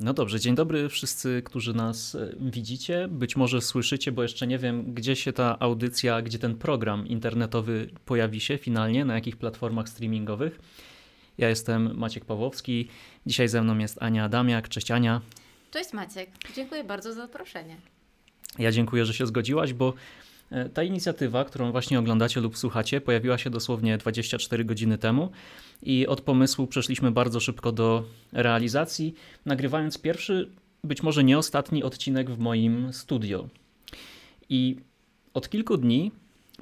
No dobrze, dzień dobry wszyscy, którzy nas e, widzicie. Być może słyszycie, bo jeszcze nie wiem, gdzie się ta audycja, gdzie ten program internetowy pojawi się finalnie, na jakich platformach streamingowych. Ja jestem Maciek Pawłowski. Dzisiaj ze mną jest Ania Adamiak. Cześć Ania. Cześć Maciek. Dziękuję bardzo za zaproszenie. Ja dziękuję, że się zgodziłaś, bo ta inicjatywa, którą właśnie oglądacie lub słuchacie, pojawiła się dosłownie 24 godziny temu i od pomysłu przeszliśmy bardzo szybko do realizacji, nagrywając pierwszy, być może nie ostatni odcinek w moim studio. I od kilku dni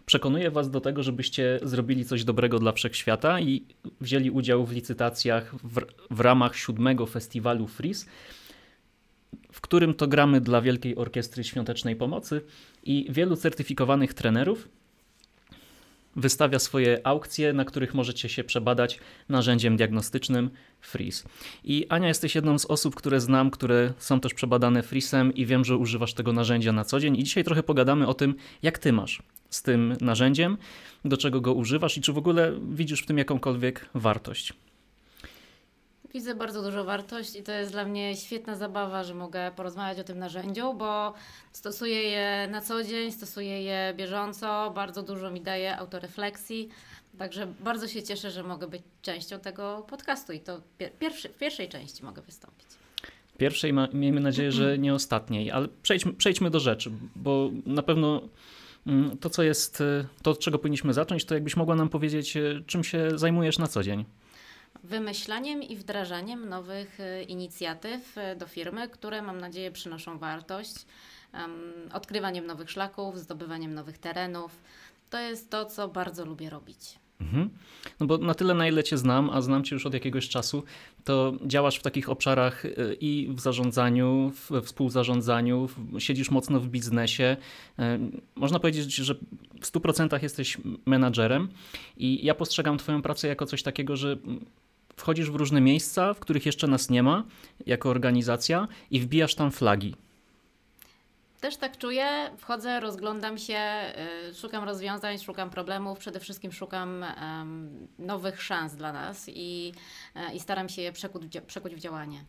przekonuję Was do tego, żebyście zrobili coś dobrego dla wszechświata i wzięli udział w licytacjach w, w ramach siódmego festiwalu Freeze w którym to gramy dla Wielkiej Orkiestry Świątecznej Pomocy i wielu certyfikowanych trenerów wystawia swoje aukcje, na których możecie się przebadać narzędziem diagnostycznym Freeze. I Ania, jesteś jedną z osób, które znam, które są też przebadane Freezem i wiem, że używasz tego narzędzia na co dzień. I dzisiaj trochę pogadamy o tym, jak ty masz z tym narzędziem, do czego go używasz i czy w ogóle widzisz w tym jakąkolwiek wartość. Widzę bardzo dużo wartość i to jest dla mnie świetna zabawa, że mogę porozmawiać o tym narzędziu, bo stosuję je na co dzień, stosuję je bieżąco, bardzo dużo mi daje autorefleksji. Także bardzo się cieszę, że mogę być częścią tego podcastu i to pierwszy, w pierwszej części mogę wystąpić. Pierwszej, miejmy nadzieję, że nie ostatniej, ale przejdźmy, przejdźmy do rzeczy, bo na pewno mm, to, co jest, to, od czego powinniśmy zacząć, to jakbyś mogła nam powiedzieć, czym się zajmujesz na co dzień wymyślaniem i wdrażaniem nowych e, inicjatyw e, do firmy, które mam nadzieję przynoszą wartość, odkrywaniem nowych szlaków, zdobywaniem nowych terenów. To jest to, co bardzo lubię robić. Mhm. No bo na tyle, na ile Cię znam, a znam Cię już od jakiegoś czasu, to działasz w takich obszarach e, i w zarządzaniu, w współzarządzaniu, siedzisz mocno w biznesie. Można powiedzieć, że w 100% jesteś menadżerem i ja postrzegam Twoją pracę jako coś takiego, że wchodzisz w różne miejsca, w których jeszcze nas nie ma, jako organizacja i wbijasz tam flagi. Też tak czuję, wchodzę, rozglądam się, y, szukam rozwiązań, szukam problemów, przede wszystkim szukam nowych szans dla nas i, e, i staram się je przekuć, przekuć w działanie.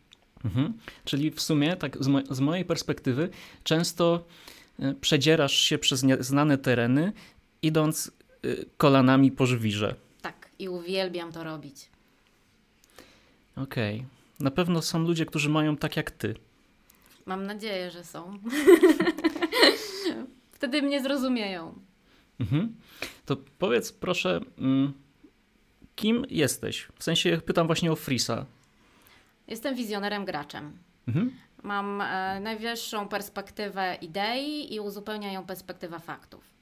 Mhm. Czyli w sumie, tak z, mo z mojej perspektywy, często e, przedzierasz się przez znane tereny, idąc y, kolanami po żwirze. Tak, i uwielbiam to robić. Okej. Okay. Na pewno są ludzie, którzy mają tak jak ty. Mam nadzieję, że są. Wtedy mnie zrozumieją. Mhm. To powiedz proszę, mm, kim jesteś? W sensie pytam właśnie o Frisa. Jestem wizjonerem graczem. Mhm. Mam e, najwyższą perspektywę idei i uzupełnia ją perspektywa faktów.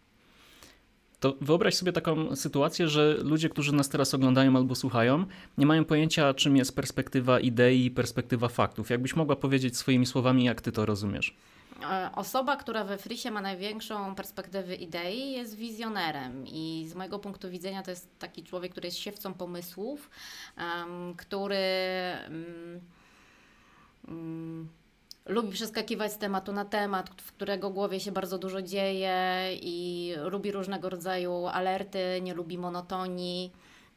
To wyobraź sobie taką sytuację, że ludzie, którzy nas teraz oglądają albo słuchają, nie mają pojęcia, czym jest perspektywa idei i perspektywa faktów. Jakbyś mogła powiedzieć swoimi słowami, jak ty to rozumiesz? E, osoba, która we Frisie ma największą perspektywę idei, jest wizjonerem i z mojego punktu widzenia to jest taki człowiek, który jest siewcą pomysłów, um, który. Um, lubi przeskakiwać z tematu na temat, w którego głowie się bardzo dużo dzieje i lubi różnego rodzaju alerty, nie lubi monotonii.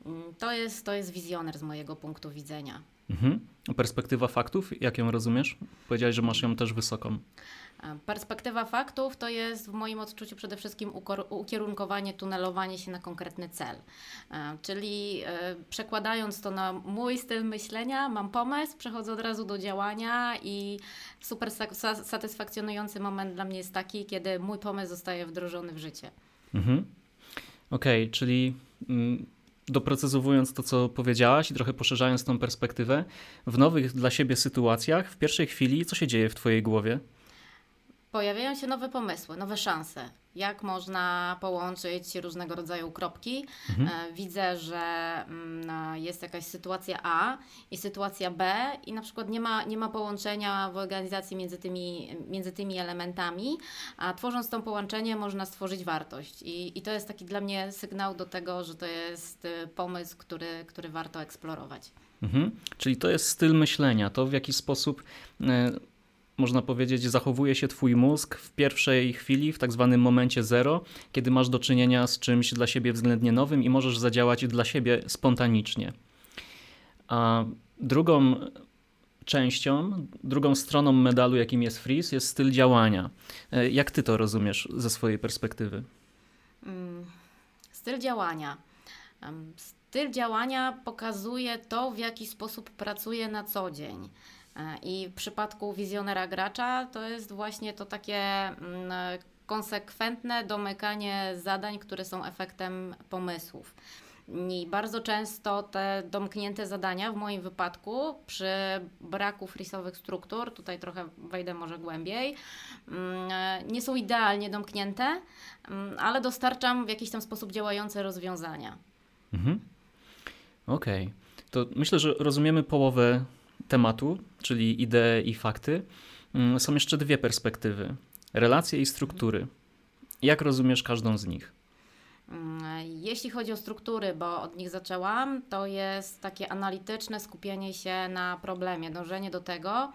Mm, to jest, to jest wizjoner z mojego punktu widzenia. Mhm. Perspektywa faktów, jak ją rozumiesz? Powiedziałeś, że masz ją też wysoką. Perspektywa faktów to jest w moim odczuciu przede wszystkim ukierunkowanie, tunelowanie się na konkretny cel. Czyli e, przekładając to na mój styl myślenia, mam pomysł, przechodzę od razu do działania i super satysfakcjonujący moment dla mnie jest taki, kiedy mój pomysł zostaje wdrożony w życie. Mhm. Okej, okay, czyli. Mm doprecyzowując to, co powiedziałaś i trochę poszerzając tą perspektywę, w nowych dla siebie sytuacjach, w pierwszej chwili, co się dzieje w Twojej głowie? Pojawiają się nowe pomysły, nowe szanse. Jak można połączyć różnego rodzaju kropki? Mhm. E, widzę, że mm, jest jakaś sytuacja A i sytuacja B, i na przykład nie ma, nie ma połączenia w organizacji między tymi, między tymi elementami, a tworząc to połączenie, można stworzyć wartość. I, I to jest taki dla mnie sygnał do tego, że to jest y, pomysł, który, który warto eksplorować. Mhm. Czyli to jest styl myślenia, to w jaki sposób e, można powiedzieć, zachowuje się Twój mózg w pierwszej chwili, w tak zwanym momencie zero, kiedy masz do czynienia z czymś dla siebie względnie nowym i możesz zadziałać dla siebie spontanicznie. A drugą częścią, drugą stroną medalu, jakim jest freeze, jest styl działania. E, jak ty to rozumiesz ze swojej perspektywy? Mm, styl działania. Styl działania pokazuje to, w jaki sposób pracuję na co dzień. E, I w przypadku wizjonera gracza to jest właśnie to takie mm, konsekwentne domykanie zadań, które są efektem pomysłów. I bardzo często te domknięte zadania, w moim wypadku, przy braku frisowych struktur, tutaj trochę wejdę może głębiej, mm, nie są idealnie domknięte, mm, ale dostarczam w jakiś tam sposób działające rozwiązania. Mhm. Okej. Okay. To myślę, że rozumiemy połowę tematu, czyli idee i fakty. Mm, są jeszcze dwie perspektywy: relacje i struktury. Jak rozumiesz każdą z nich? Mm, jeśli chodzi o struktury, bo od nich zaczęłam, to jest takie analityczne skupienie się na problemie, dążenie do tego,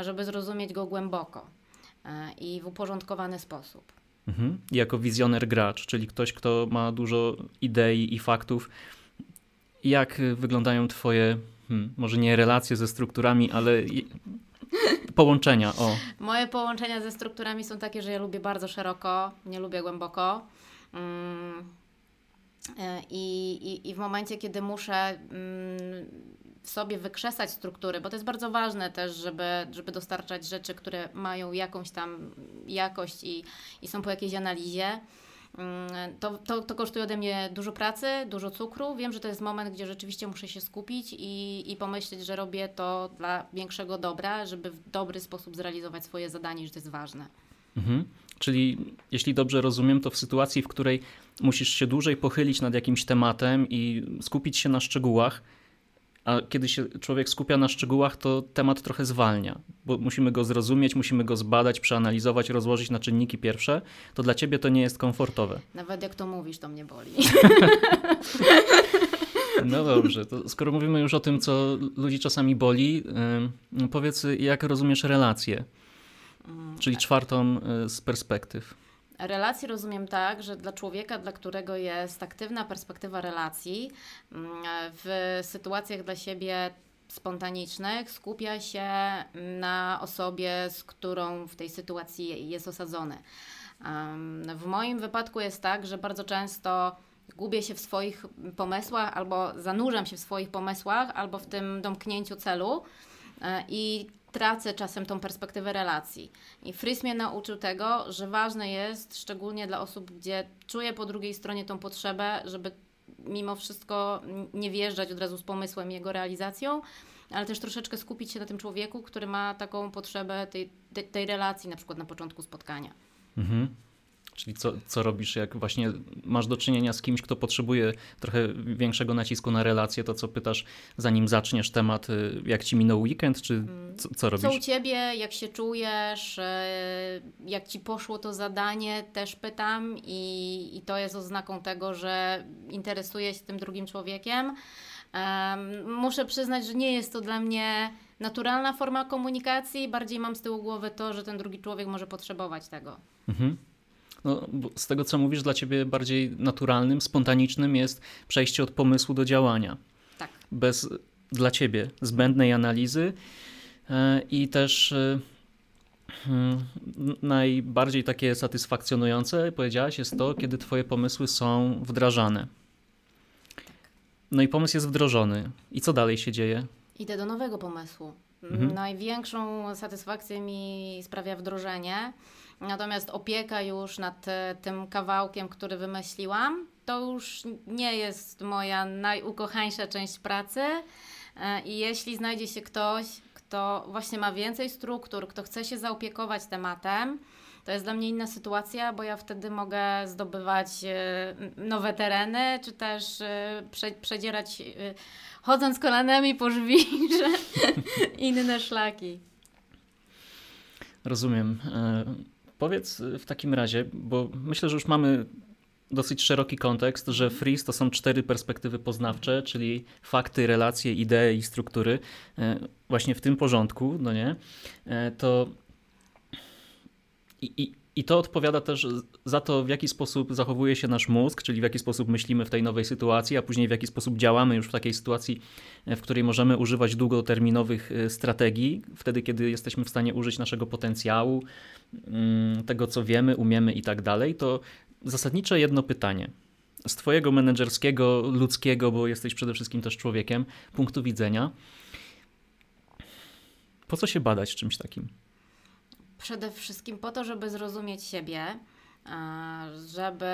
żeby zrozumieć go głęboko e, i w uporządkowany sposób. Mhm. Jako wizjoner gracz, czyli ktoś, kto ma dużo idei i faktów, jak wyglądają Twoje, hmm, może nie relacje ze strukturami, ale połączenia? O. Moje połączenia ze strukturami są takie, że ja lubię bardzo szeroko, nie lubię głęboko. Mm, e, I, i, I w momencie, kiedy muszę mm, w sobie wykrzesać struktury, bo to jest bardzo ważne też, żeby, żeby dostarczać rzeczy, które mają jakąś tam jakość i, i są po jakiejś analizie, mm, to, to, to kosztuje ode mnie dużo pracy, dużo cukru. Wiem, że to jest moment, gdzie rzeczywiście muszę się skupić i, i pomyśleć, że robię to dla większego dobra, żeby w dobry sposób zrealizować swoje zadanie, że to jest ważne. Mhm. Czyli, jeśli dobrze rozumiem, to w sytuacji, w której musisz się dłużej pochylić nad jakimś tematem i skupić się na szczegółach, a kiedy się człowiek skupia na szczegółach, to temat trochę zwalnia, bo musimy go zrozumieć, musimy go zbadać, przeanalizować, rozłożyć na czynniki pierwsze, to dla ciebie to nie jest komfortowe. Nawet jak to mówisz, to mnie boli. No dobrze, to skoro mówimy już o tym, co ludzi czasami boli, powiedz, jak rozumiesz relacje? Czyli czwartą y, z perspektyw. Relacje rozumiem tak, że dla człowieka, dla którego jest aktywna perspektywa relacji, mm, w sytuacjach dla siebie spontanicznych skupia się na osobie, z którą w tej sytuacji jest osadzony. W moim wypadku jest tak, że bardzo często gubię się w swoich pomysłach, albo zanurzam się w swoich pomysłach, albo w tym domknięciu celu. E, I tracę czasem tą perspektywę relacji. I Fris mnie nauczył tego, że ważne jest, szczególnie dla osób, gdzie czuję po drugiej stronie tą potrzebę, żeby mimo wszystko nie wjeżdżać od razu z pomysłem jego realizacją, ale też troszeczkę skupić się na tym człowieku, który ma taką potrzebę tej, tej relacji, na przykład na początku spotkania. Mhm. Czyli co, co robisz, jak właśnie masz do czynienia z kimś, kto potrzebuje trochę większego nacisku na relacje, to co pytasz, zanim zaczniesz temat, y, jak ci minął weekend, czy co, co robisz? Co u ciebie, jak się czujesz, y, jak ci poszło to zadanie, też pytam i, i to jest oznaką tego, że interesuję się tym drugim człowiekiem. Um, muszę przyznać, że nie jest to dla mnie naturalna forma komunikacji, bardziej mam z tyłu głowy to, że ten drugi człowiek może potrzebować tego. Mhm no, z tego co mówisz, dla ciebie bardziej naturalnym, spontanicznym jest przejście od pomysłu do działania. Tak. Bez dla ciebie zbędnej analizy e, i też e, hmm, najbardziej takie satysfakcjonujące, powiedziałaś, jest to, kiedy twoje pomysły są wdrażane. Tak. No i pomysł jest wdrożony. I co dalej się dzieje? Idę do nowego pomysłu. Mhm. Największą satysfakcję mi sprawia wdrożenie. Natomiast opieka już nad e, tym kawałkiem, który wymyśliłam, to już nie jest moja najukochańsza część pracy. E, I jeśli znajdzie się ktoś, kto właśnie ma więcej struktur, kto chce się zaopiekować tematem, to jest dla mnie inna sytuacja, bo ja wtedy mogę zdobywać e, nowe tereny, czy też prze, przedzierać, chodząc kolanami po żwirze, inne szlaki. Rozumiem. Powiedz w takim razie, bo myślę, że już mamy dosyć szeroki kontekst, że mhm. freeze to są cztery perspektywy poznawcze, czyli fakty, relacje, idee i struktury. E, właśnie w tym porządku, no nie? E, to i, i I to odpowiada też za to, w jaki sposób zachowuje się nasz mózg, czyli w jaki sposób myślimy w tej nowej sytuacji, a później w jaki sposób działamy już w takiej sytuacji, w której możemy używać długoterminowych y, strategii, wtedy kiedy jesteśmy w stanie użyć naszego potencjału, mm, tego co wiemy, umiemy i tak dalej. To zasadnicze jedno pytanie. Z Twojego menedżerskiego, ludzkiego, bo jesteś przede wszystkim też człowiekiem, punktu widzenia, po co się badać czymś takim? Przede wszystkim po to, żeby zrozumieć siebie, żeby,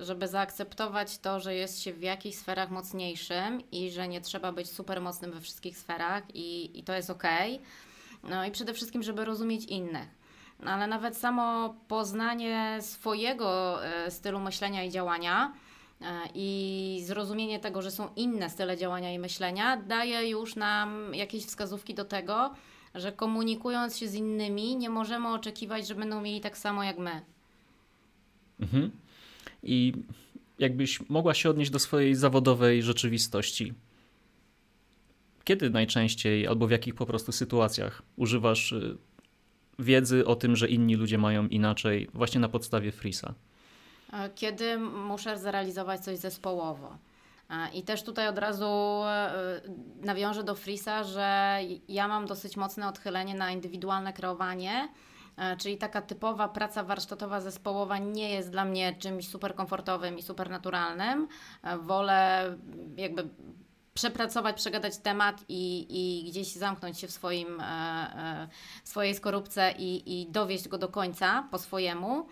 żeby zaakceptować to, że jest się w jakichś sferach mocniejszym i że nie trzeba być super mocnym we wszystkich sferach i, i to jest ok. No i przede wszystkim, żeby rozumieć innych. No ale nawet samo poznanie swojego e, stylu myślenia i działania e, i zrozumienie tego, że są inne style działania i myślenia, daje już nam jakieś wskazówki do tego, że komunikując się z innymi, nie możemy oczekiwać, że będą mieli tak samo jak my. Mhm. I jakbyś mogła się odnieść do swojej zawodowej rzeczywistości. Kiedy najczęściej albo w jakich po prostu sytuacjach używasz y, wiedzy o tym, że inni ludzie mają inaczej, właśnie na podstawie Frisa? E, kiedy muszę zrealizować coś zespołowo. I też tutaj od razu e, nawiążę do Frisa, że ja mam dosyć mocne odchylenie na indywidualne kreowanie, e, czyli taka typowa praca warsztatowa zespołowa nie jest dla mnie czymś super komfortowym i super naturalnym. E, wolę jakby przepracować, przegadać temat i, i gdzieś zamknąć się w swoim, w swojej skorupce i, i dowieść go do końca po swojemu.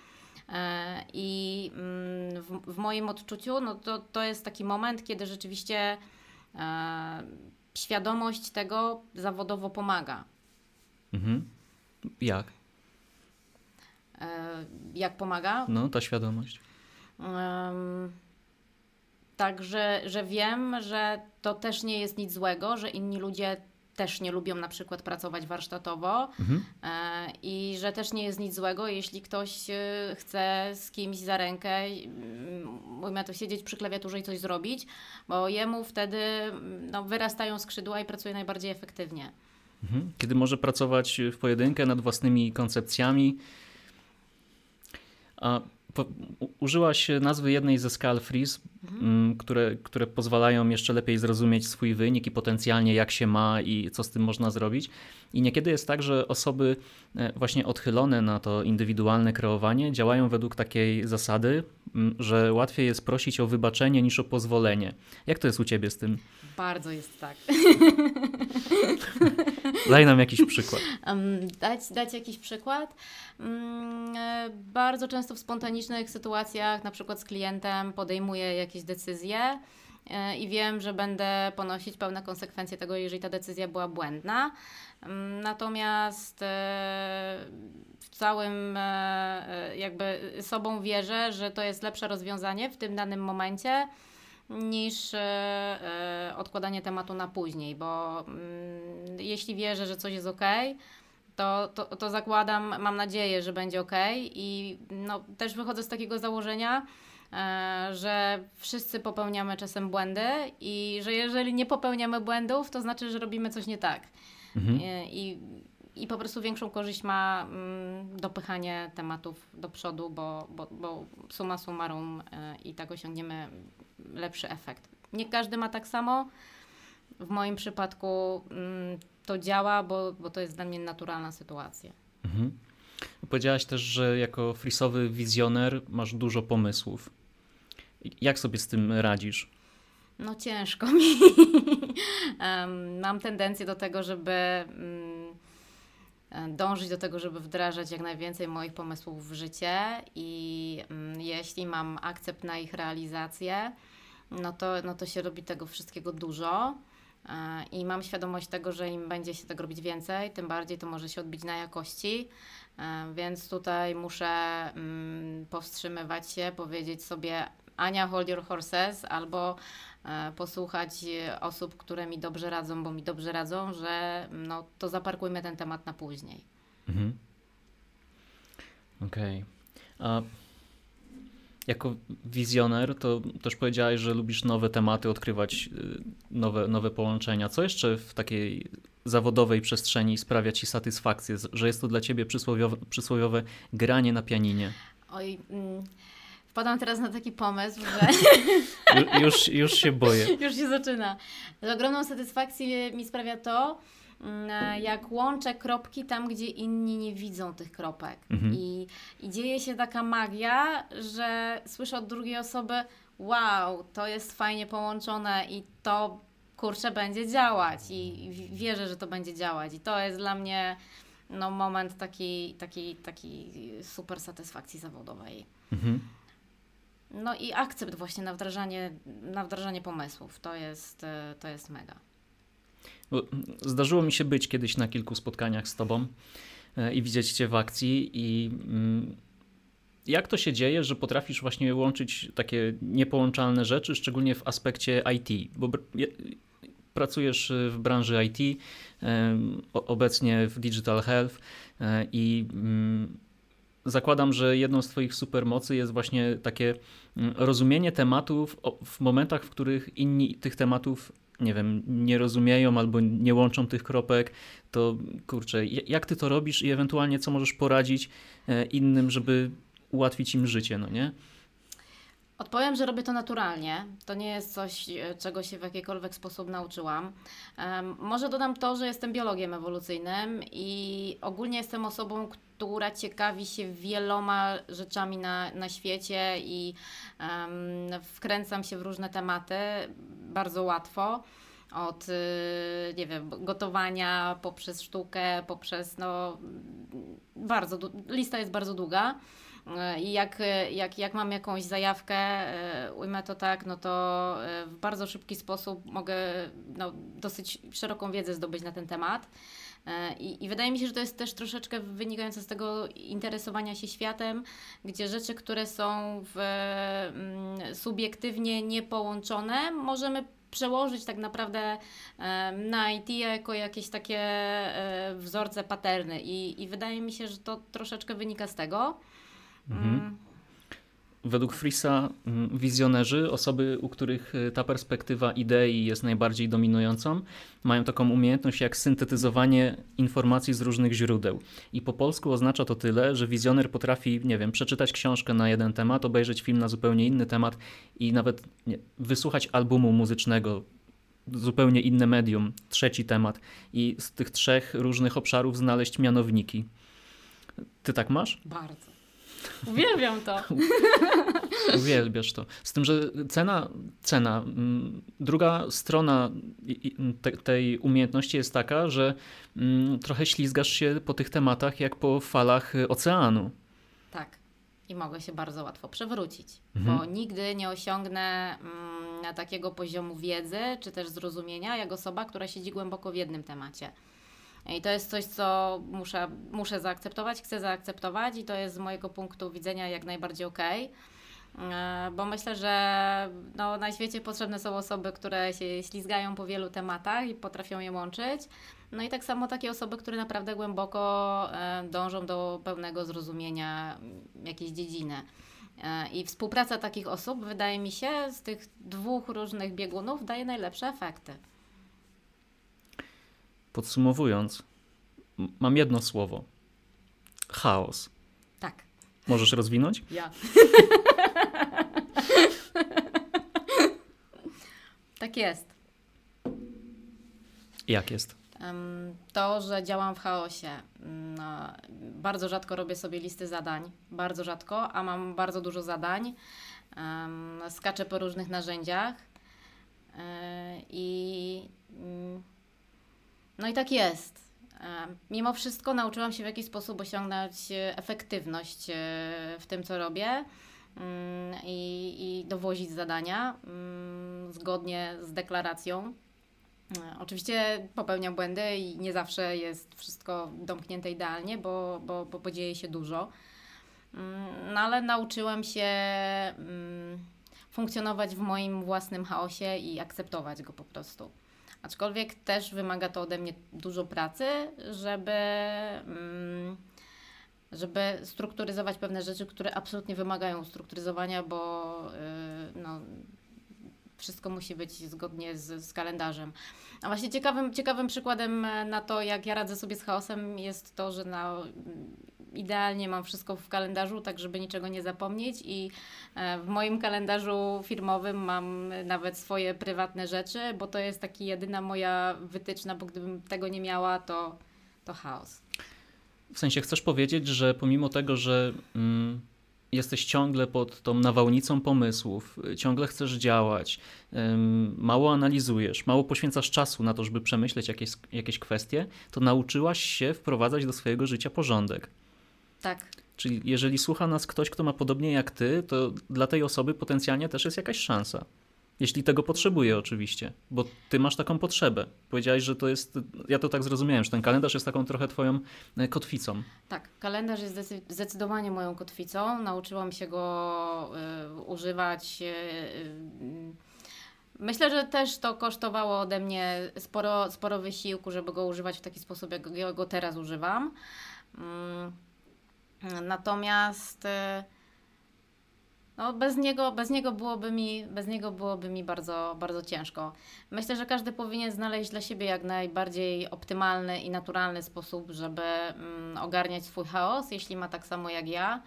E, I mm, w, w moim odczuciu no to, to jest taki moment, kiedy rzeczywiście e, świadomość tego zawodowo pomaga. Mhm. Jak? E, jak pomaga? No, ta świadomość. Um, tak, że, że wiem, że to też nie jest nic złego, że inni ludzie też nie lubią na przykład pracować warsztatowo mhm. E, i że też nie jest nic złego, jeśli ktoś e, chce z kimś za rękę, mówimy to siedzieć przy klawiaturze i coś zrobić, bo jemu wtedy no, wyrastają skrzydła i pracuje najbardziej efektywnie. Mhm. Kiedy może pracować w pojedynkę nad własnymi koncepcjami. A użyłaś nazwy jednej ze skal Freeze, mhm. Mm, które, które pozwalają jeszcze lepiej zrozumieć swój wynik i potencjalnie jak się ma i co z tym można zrobić. I niekiedy jest tak, że osoby e, właśnie odchylone na to indywidualne kreowanie działają według takiej zasady, mm, że łatwiej jest prosić o wybaczenie niż o pozwolenie. Jak to jest u ciebie z tym? Bardzo jest tak. Daj nam jakiś przykład. Dać, dać jakiś przykład? Um, bardzo często w spontanicznych sytuacjach, na przykład z klientem, podejmuję jakieś decyzje e, i wiem, że będę ponosić pełne konsekwencje tego, jeżeli ta decyzja była błędna. Natomiast e, w całym jakby sobą wierzę, że to jest lepsze rozwiązanie w tym danym momencie niż e, e, odkładanie tematu na później, bo mm, jeśli wierzę, że coś jest ok, to, to, to zakładam, mam nadzieję, że będzie ok i no, też wychodzę z takiego założenia, e, że wszyscy popełniamy czasem błędy i że jeżeli nie popełniamy błędów, to znaczy, że robimy coś nie tak. Mhm. I, i po prostu większą korzyść ma mm, dopychanie tematów do przodu, bo, bo, bo suma summarum i tak osiągniemy lepszy efekt. Nie każdy ma tak samo. W moim przypadku mm, to działa, bo, bo to jest dla mnie naturalna sytuacja. Mhm. Powiedziałaś też, że jako frisowy wizjoner masz dużo pomysłów. Jak sobie z tym radzisz? No ciężko mi. Mam tendencję do tego, żeby mm, dążyć do tego, żeby wdrażać jak najwięcej moich pomysłów w życie i mm, jeśli mam akcept na ich realizację, no to, no to się robi tego wszystkiego dużo. E, I mam świadomość tego, że im będzie się tego robić więcej, tym bardziej to może się odbić na jakości. E, więc tutaj muszę mm, powstrzymywać się, powiedzieć sobie, Ania, hold your horses, albo e, posłuchać osób, które mi dobrze radzą, bo mi dobrze radzą, że no, to zaparkujmy ten temat na później. Mhm. Okej. Okay jako wizjoner, to też powiedziałeś, że lubisz nowe tematy, odkrywać y, nowe, nowe połączenia. Co jeszcze w takiej zawodowej przestrzeni sprawia ci satysfakcję, że jest to dla ciebie przysłowiowe, przysłowiowe granie na pianinie? Oj, mm, wpadam teraz na taki pomysł, że... już, już się boję. już się zaczyna. Z ogromną satysfakcję mi sprawia to, mm, jak łączę kropki tam, gdzie inni nie widzą tych kropek. Mhm. I, I dzieje się taka magia, że słyszę od drugiej osoby, wow, to jest fajnie połączone i to kurczę będzie działać i wierzę, że to będzie działać i to jest dla mnie no, moment takiej taki, taki super satysfakcji zawodowej. Mhm. No i akcept właśnie na wdrażanie, na wdrażanie pomysłów. To jest, e, to jest mega. Zdarzyło mi się być kiedyś na kilku spotkaniach z Tobą e, i widzieć Cię w akcji i mm, jak to się dzieje, że potrafisz właśnie łączyć takie niepołączalne rzeczy, szczególnie w aspekcie IT? Bo pracujesz y, w branży IT, obecnie w Digital Health e, i mm, zakładam, że jedną z Twoich supermocy jest właśnie takie mm, rozumienie tematów w momentach, w których inni tych tematów nie wiem, nie rozumieją albo nie łączą tych kropek, to kurczę, jak ty to robisz i ewentualnie co możesz poradzić e, innym, żeby ułatwić im życie, no nie? Odpowiem, że robię to naturalnie. To nie jest coś, e, czego się w jakikolwiek sposób nauczyłam. Może dodam to, że jestem biologiem ewolucyjnym i ogólnie jestem osobą, która ciekawi się wieloma rzeczami na, na świecie i um, wkręcam się w różne tematy bardzo łatwo od, y, nie wiem, gotowania poprzez sztukę, poprzez, no, bardzo, lista jest bardzo długa. E, I jak, jak, jak mam jakąś zajawkę, e, ujmę to tak, no to e, w bardzo szybki sposób mogę no, dosyć szeroką wiedzę zdobyć na ten temat. I, I, wydaje mi się, że to jest też troszeczkę wynikające z tego interesowania się światem, gdzie rzeczy, które są w, mm, subiektywnie niepołączone, możemy przełożyć tak naprawdę na IT jako jakieś takie wzorce, paterny. I, I wydaje mi się, że to troszeczkę wynika z tego. Mhm. Mm. Według Frisa mm, wizjonerzy, osoby, u których y, ta perspektywa idei jest najbardziej dominującą, mają taką umiejętność jak syntetyzowanie informacji z różnych źródeł. I po polsku oznacza to tyle, że wizjoner potrafi, nie wiem, przeczytać książkę na jeden temat, obejrzeć film na zupełnie inny temat i nawet nie, wysłuchać albumu muzycznego, zupełnie inne medium, trzeci temat i z tych trzech różnych obszarów znaleźć mianowniki. Ty tak masz? Bardzo. Uwielbiam to. Uwielbiasz to. Z tym, że cena, cena, mm, druga strona tej umiejętności jest taka, że mm, trochę ślizgasz się po tych tematach jak po falach oceanu. Tak. I mogę się bardzo łatwo przewrócić, mhm. bo nigdy nie osiągnę mm, takiego poziomu wiedzy czy też zrozumienia jak osoba, która siedzi głęboko w jednym temacie. I to jest coś, co muszę, muszę zaakceptować, chcę zaakceptować i to jest z mojego punktu widzenia jak najbardziej okej. Okay bo myślę, że no, na świecie potrzebne są osoby, które się ślizgają po wielu tematach i potrafią je łączyć. No i tak samo takie osoby, które naprawdę głęboko e, dążą do pełnego zrozumienia jakiejś dziedziny. E, I współpraca takich osób, wydaje mi się, z tych dwóch różnych biegunów daje najlepsze efekty. Podsumowując, mam jedno słowo. Chaos. Tak. Możesz rozwinąć? Ja. tak jest. Jak jest? To, że działam w chaosie. No, bardzo rzadko robię sobie listy zadań. Bardzo rzadko, a mam bardzo dużo zadań. Skaczę po różnych narzędziach. E, I mm, no i tak jest. Mimo wszystko nauczyłam się w jakiś sposób osiągnąć e, efektywność e, w tym, co robię mm, i, i dowozić zadania mm, zgodnie z deklaracją. E, oczywiście popełniam błędy i nie zawsze jest wszystko domknięte idealnie, bo, bo, bo, dzieje się dużo. Mm, no ale nauczyłam się funkcjonować w moim własnym chaosie i akceptować go po prostu. Aczkolwiek też wymaga to ode mnie dużo pracy, żeby, mm, żeby strukturyzować pewne rzeczy, które absolutnie wymagają strukturyzowania, bo y, no, wszystko musi być zgodnie z, z kalendarzem. A właśnie ciekawym, ciekawym przykładem na to, jak ja radzę sobie z chaosem, jest to, że na, idealnie mam wszystko w kalendarzu, tak żeby niczego nie zapomnieć i e, w moim kalendarzu firmowym mam nawet swoje prywatne rzeczy, bo to jest taki jedyna moja wytyczna, bo gdybym tego nie miała, to, to chaos. W sensie chcesz powiedzieć, że pomimo tego, że mm, jesteś ciągle pod tą nawałnicą pomysłów, ciągle chcesz działać, ym, mało analizujesz, mało poświęcasz czasu na to, żeby przemyśleć jakieś, jakieś kwestie, to nauczyłaś się wprowadzać do swojego życia porządek. Tak. Czyli jeżeli słucha nas ktoś, kto ma podobnie jak ty, to dla tej osoby potencjalnie też jest jakaś szansa. Jeśli tego potrzebuje, oczywiście, bo ty masz taką potrzebę. Powiedziałeś, że to jest, ja to tak zrozumiałem, że ten kalendarz jest taką trochę twoją e, kotwicą. Tak, kalendarz jest zdecydowanie moją kotwicą. Nauczyłam się go y, używać. Y, y, myślę, że też to kosztowało ode mnie sporo, sporo wysiłku, żeby go używać w taki sposób, jak ja go teraz używam. Natomiast. Y, no bez niego, bez niego byłoby mi, bez niego byłoby mi bardzo, bardzo ciężko. Myślę, że każdy powinien znaleźć dla siebie jak najbardziej optymalny i naturalny sposób, żeby mm, ogarniać swój chaos, jeśli ma tak samo jak ja,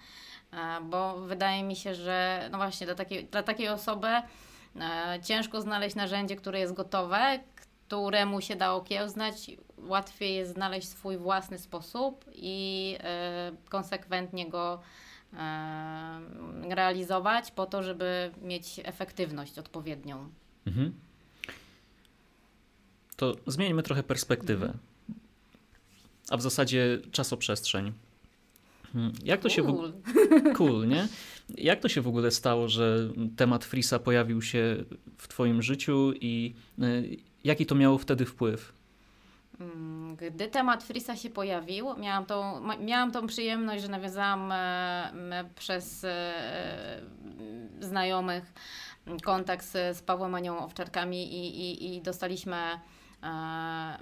e, bo wydaje mi się, że no właśnie dla takiej, dla takiej osoby e, ciężko znaleźć narzędzie, które jest gotowe, któremu się da okiełznać. Łatwiej jest znaleźć swój własny sposób i e, konsekwentnie go realizować po to, żeby mieć efektywność odpowiednią. Mhm. To zmieńmy trochę perspektywę, a w zasadzie czasoprzestrzeń. Hmm, jak to cool. się w ogóle. Cool, nie? Jak to się w ogóle stało, że temat Frisa pojawił się w Twoim życiu i y, jaki to miało wtedy wpływ? Mm, gdy temat Frisa się pojawił, miałam tą, miałam tą przyjemność, że nawiązałam e, przez e, znajomych kontakt z, z Pawłem Anią Owczarkami i, i, i dostaliśmy e,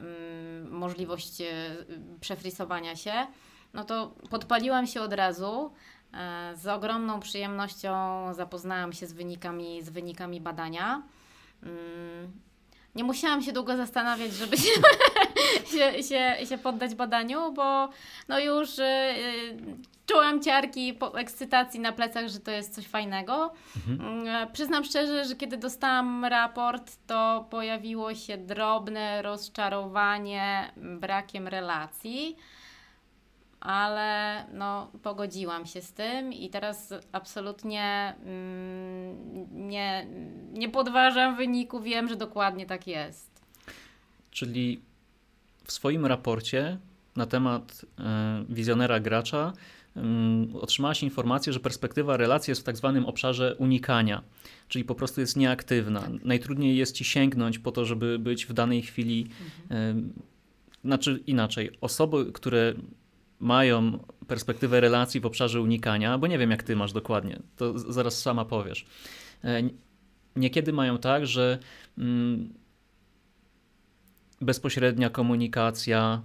możliwość przefrisowania się, no to podpaliłam się od razu. Z ogromną przyjemnością zapoznałam się z wynikami, z wynikami badania. Mm, nie musiałam się długo zastanawiać, żeby się, się, się, się, poddać badaniu, bo no już y, czułam ciarki po ekscytacji na plecach, że to jest coś fajnego. Mhm. Y, przyznam szczerze, że kiedy dostałam raport, to pojawiło się drobne rozczarowanie brakiem relacji ale no, pogodziłam się z tym i teraz absolutnie mm, nie, nie podważam wyniku, wiem, że dokładnie tak jest. Czyli w swoim raporcie na temat e, wizjonera gracza mm, otrzymałaś informację, że perspektywa relacji jest w tak zwanym obszarze unikania, czyli po prostu jest nieaktywna. Tak. Najtrudniej jest ci sięgnąć po to, żeby być w danej chwili. Mhm. Znaczy inaczej, osoby, które mają perspektywę relacji w obszarze unikania, bo nie wiem jak ty masz dokładnie, to zaraz sama powiesz. E, niekiedy mają tak, że mm, bezpośrednia komunikacja,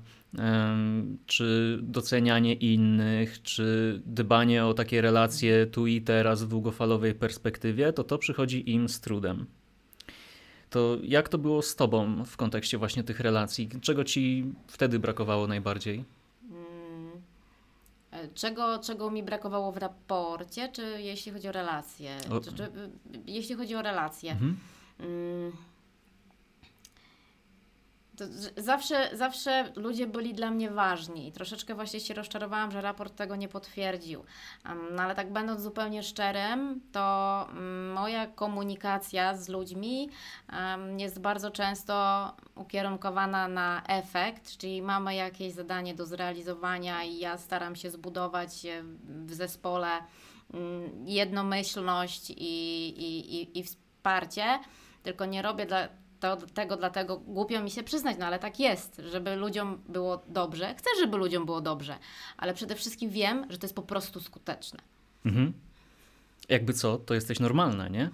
czy docenianie innych, czy dbanie o takie relacje tu i teraz w długofalowej perspektywie, to to przychodzi im z trudem. To jak to było z tobą w kontekście właśnie tych relacji? Czego ci wtedy brakowało najbardziej? Czego, czego mi brakowało w raporcie, czy jeśli chodzi o relacje? O... Czy, czy, jeśli chodzi o relacje. Mhm. Mm. Zawsze, zawsze ludzie byli dla mnie ważni i troszeczkę właśnie się rozczarowałam, że raport tego nie potwierdził. No ale tak będąc zupełnie szczerym, to mm, moja komunikacja z ludźmi jest bardzo często ukierunkowana na efekt, czyli mamy jakieś zadanie do zrealizowania i ja staram się zbudować w zespole mm, jednomyślność i, i, i, i wsparcie, tylko nie robię dla to, tego dlatego głupio mi się przyznać, no ale tak jest, żeby ludziom było dobrze. Chcę, żeby ludziom było dobrze, ale przede wszystkim wiem, że to jest po prostu skuteczne. Mhm. Jakby co, to jesteś normalna, nie?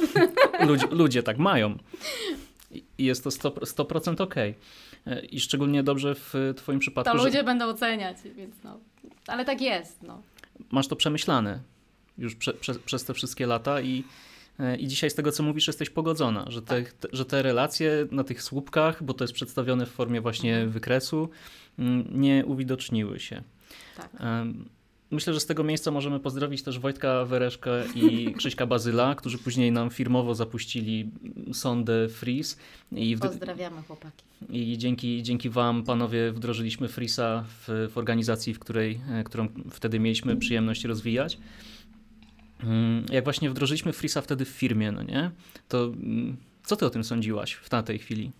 ludzie, ludzie tak mają. I jest to 100%, 100% ok. I szczególnie dobrze w Twoim przypadku. To ludzie że... będą oceniać, więc no. Ale tak jest. No. Masz to przemyślane już prze, prze, przez te wszystkie lata i I dzisiaj z tego, co mówisz, jesteś pogodzona, że te, Tak. te, że te relacje na tych słupkach, bo to jest przedstawione w formie właśnie Mhm. wykresu, mm, nie uwidoczniły się. Tak. Myślę, że z tego miejsca możemy pozdrowić też Wojtka Wereszka i Krzyśka Bazyla, którzy później nam firmowo zapuścili sondę Freeze i, w, Pozdrawiamy chłopaki. i dzięki, dzięki Wam, panowie, wdrożyliśmy Freeza w, w organizacji, w której, e, którą wtedy mieliśmy przyjemność rozwijać. Mm, Jak właśnie wdrożyliśmy Freeza wtedy w firmie, no nie? To mm, co ty o tym sądziłaś w na tej chwili?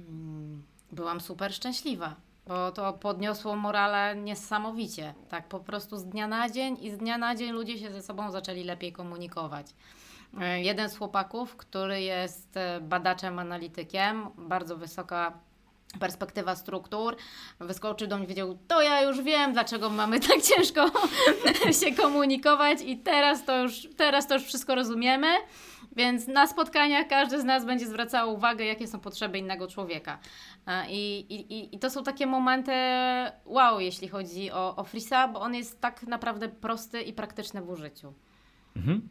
Mm, Byłam super szczęśliwa, bo to podniosło morale niesamowicie. Tak po prostu z dnia na dzień i z dnia na dzień ludzie się ze sobą zaczęli lepiej komunikować. E, Jeden z chłopaków, który jest e, badaczem, analitykiem, bardzo wysoka perspektywa struktur, wyskoczył do mnie i powiedział, to ja już wiem, dlaczego mamy tak ciężko się komunikować i teraz to już, teraz to już wszystko rozumiemy. Więc na spotkaniach każdy z nas będzie zwracał uwagę, jakie są potrzeby innego człowieka. E, I, i, i- to są takie momenty wow, jeśli chodzi o, o Frisa, bo on jest tak naprawdę prosty i praktyczny w użyciu. Mhm.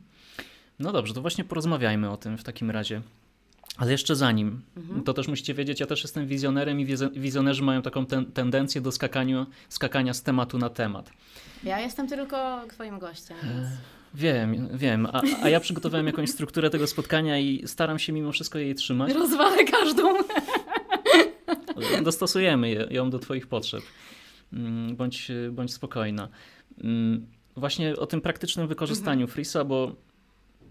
No dobrze, to właśnie porozmawiajmy o tym w takim razie. Ale jeszcze zanim, Mhm. to też musicie wiedzieć, ja też jestem wizjonerem i wiz- wizjonerzy mają taką ten, tendencję do skakania, skakania z tematu na temat. Ja jestem tylko Twoim gościem, więc Wiem, wiem, a, a ja przygotowałem jakąś strukturę tego spotkania i staram się mimo wszystko jej trzymać. rozwalę każdą. Dostosujemy je, ją do Twoich potrzeb. Mm, Bądź, bądź spokojna. Mm, Właśnie o tym praktycznym wykorzystaniu Freesa, bo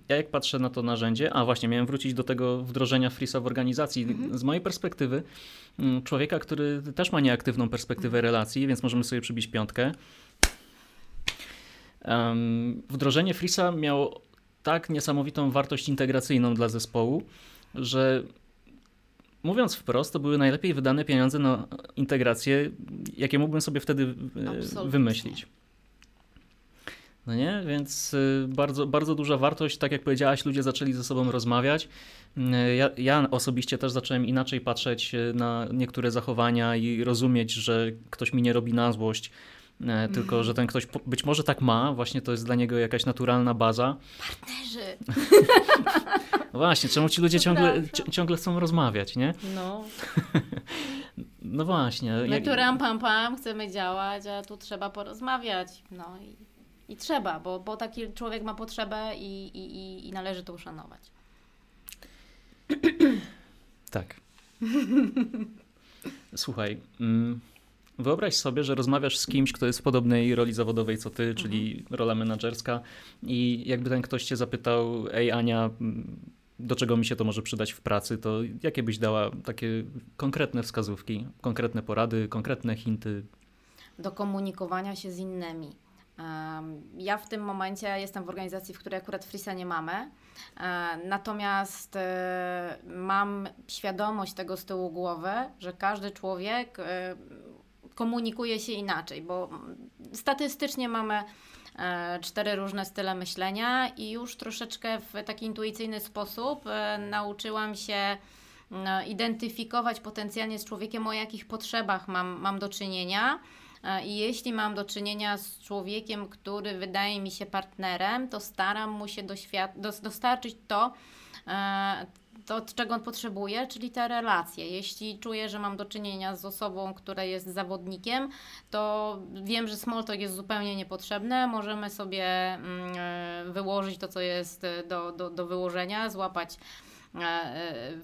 ja jak patrzę na to narzędzie, a właśnie miałem wrócić do tego wdrożenia Freesa w organizacji. Z mojej perspektywy, mm, człowieka, który też ma nieaktywną perspektywę relacji, więc możemy sobie przybić piątkę. Wdrożenie Freesa miało tak niesamowitą wartość integracyjną dla zespołu, że mówiąc wprost, to były najlepiej wydane pieniądze na integrację, jakie mógłbym sobie wtedy e, Absolutnie. wymyślić. No nie? Więc y, bardzo, bardzo duża wartość, tak jak powiedziałaś, ludzie zaczęli ze sobą rozmawiać. Y, Ja, ja osobiście też zacząłem inaczej patrzeć y, na niektóre zachowania i rozumieć, że ktoś mi nie robi na złość, tylko że ten ktoś być może tak ma, właśnie to jest dla niego jakaś naturalna baza. Partnerzy. Właśnie, czemu ci ludzie ciągle, ciągle chcą rozmawiać, nie? No, No właśnie. my jak- tu ram pam pam chcemy działać, a tu trzeba porozmawiać. No i, i trzeba, bo, bo taki człowiek ma potrzebę i, i, i, należy to uszanować. Tak. Słuchaj, mm, wyobraź sobie, że rozmawiasz z kimś, kto jest w podobnej roli zawodowej co ty, czyli rola menadżerska i jakby ten ktoś cię zapytał, ej Ania, mm, do czego mi się to może przydać w pracy, to jakie byś dała takie konkretne wskazówki, konkretne porady, konkretne hinty? do komunikowania się z innymi. Ja w tym momencie jestem w organizacji, w której akurat Frisa nie mamy, e, natomiast e, mam świadomość tego z tyłu głowy, że każdy człowiek e, komunikuje się inaczej, bo statystycznie mamy cztery różne style myślenia i już troszeczkę w taki intuicyjny sposób nauczyłam się identyfikować potencjalnie z człowiekiem, o jakich potrzebach mam, mam do czynienia. E, I jeśli mam do czynienia z człowiekiem, który wydaje mi się partnerem, to staram mu się dostarczyć to, e, to, czego on potrzebuje, czyli te relacje. Jeśli czuję, że mam do czynienia z osobą, która jest zawodnikiem, to wiem, że small talk jest zupełnie niepotrzebne. Możemy sobie mm, e, wyłożyć to, co jest do, do, do wyłożenia, złapać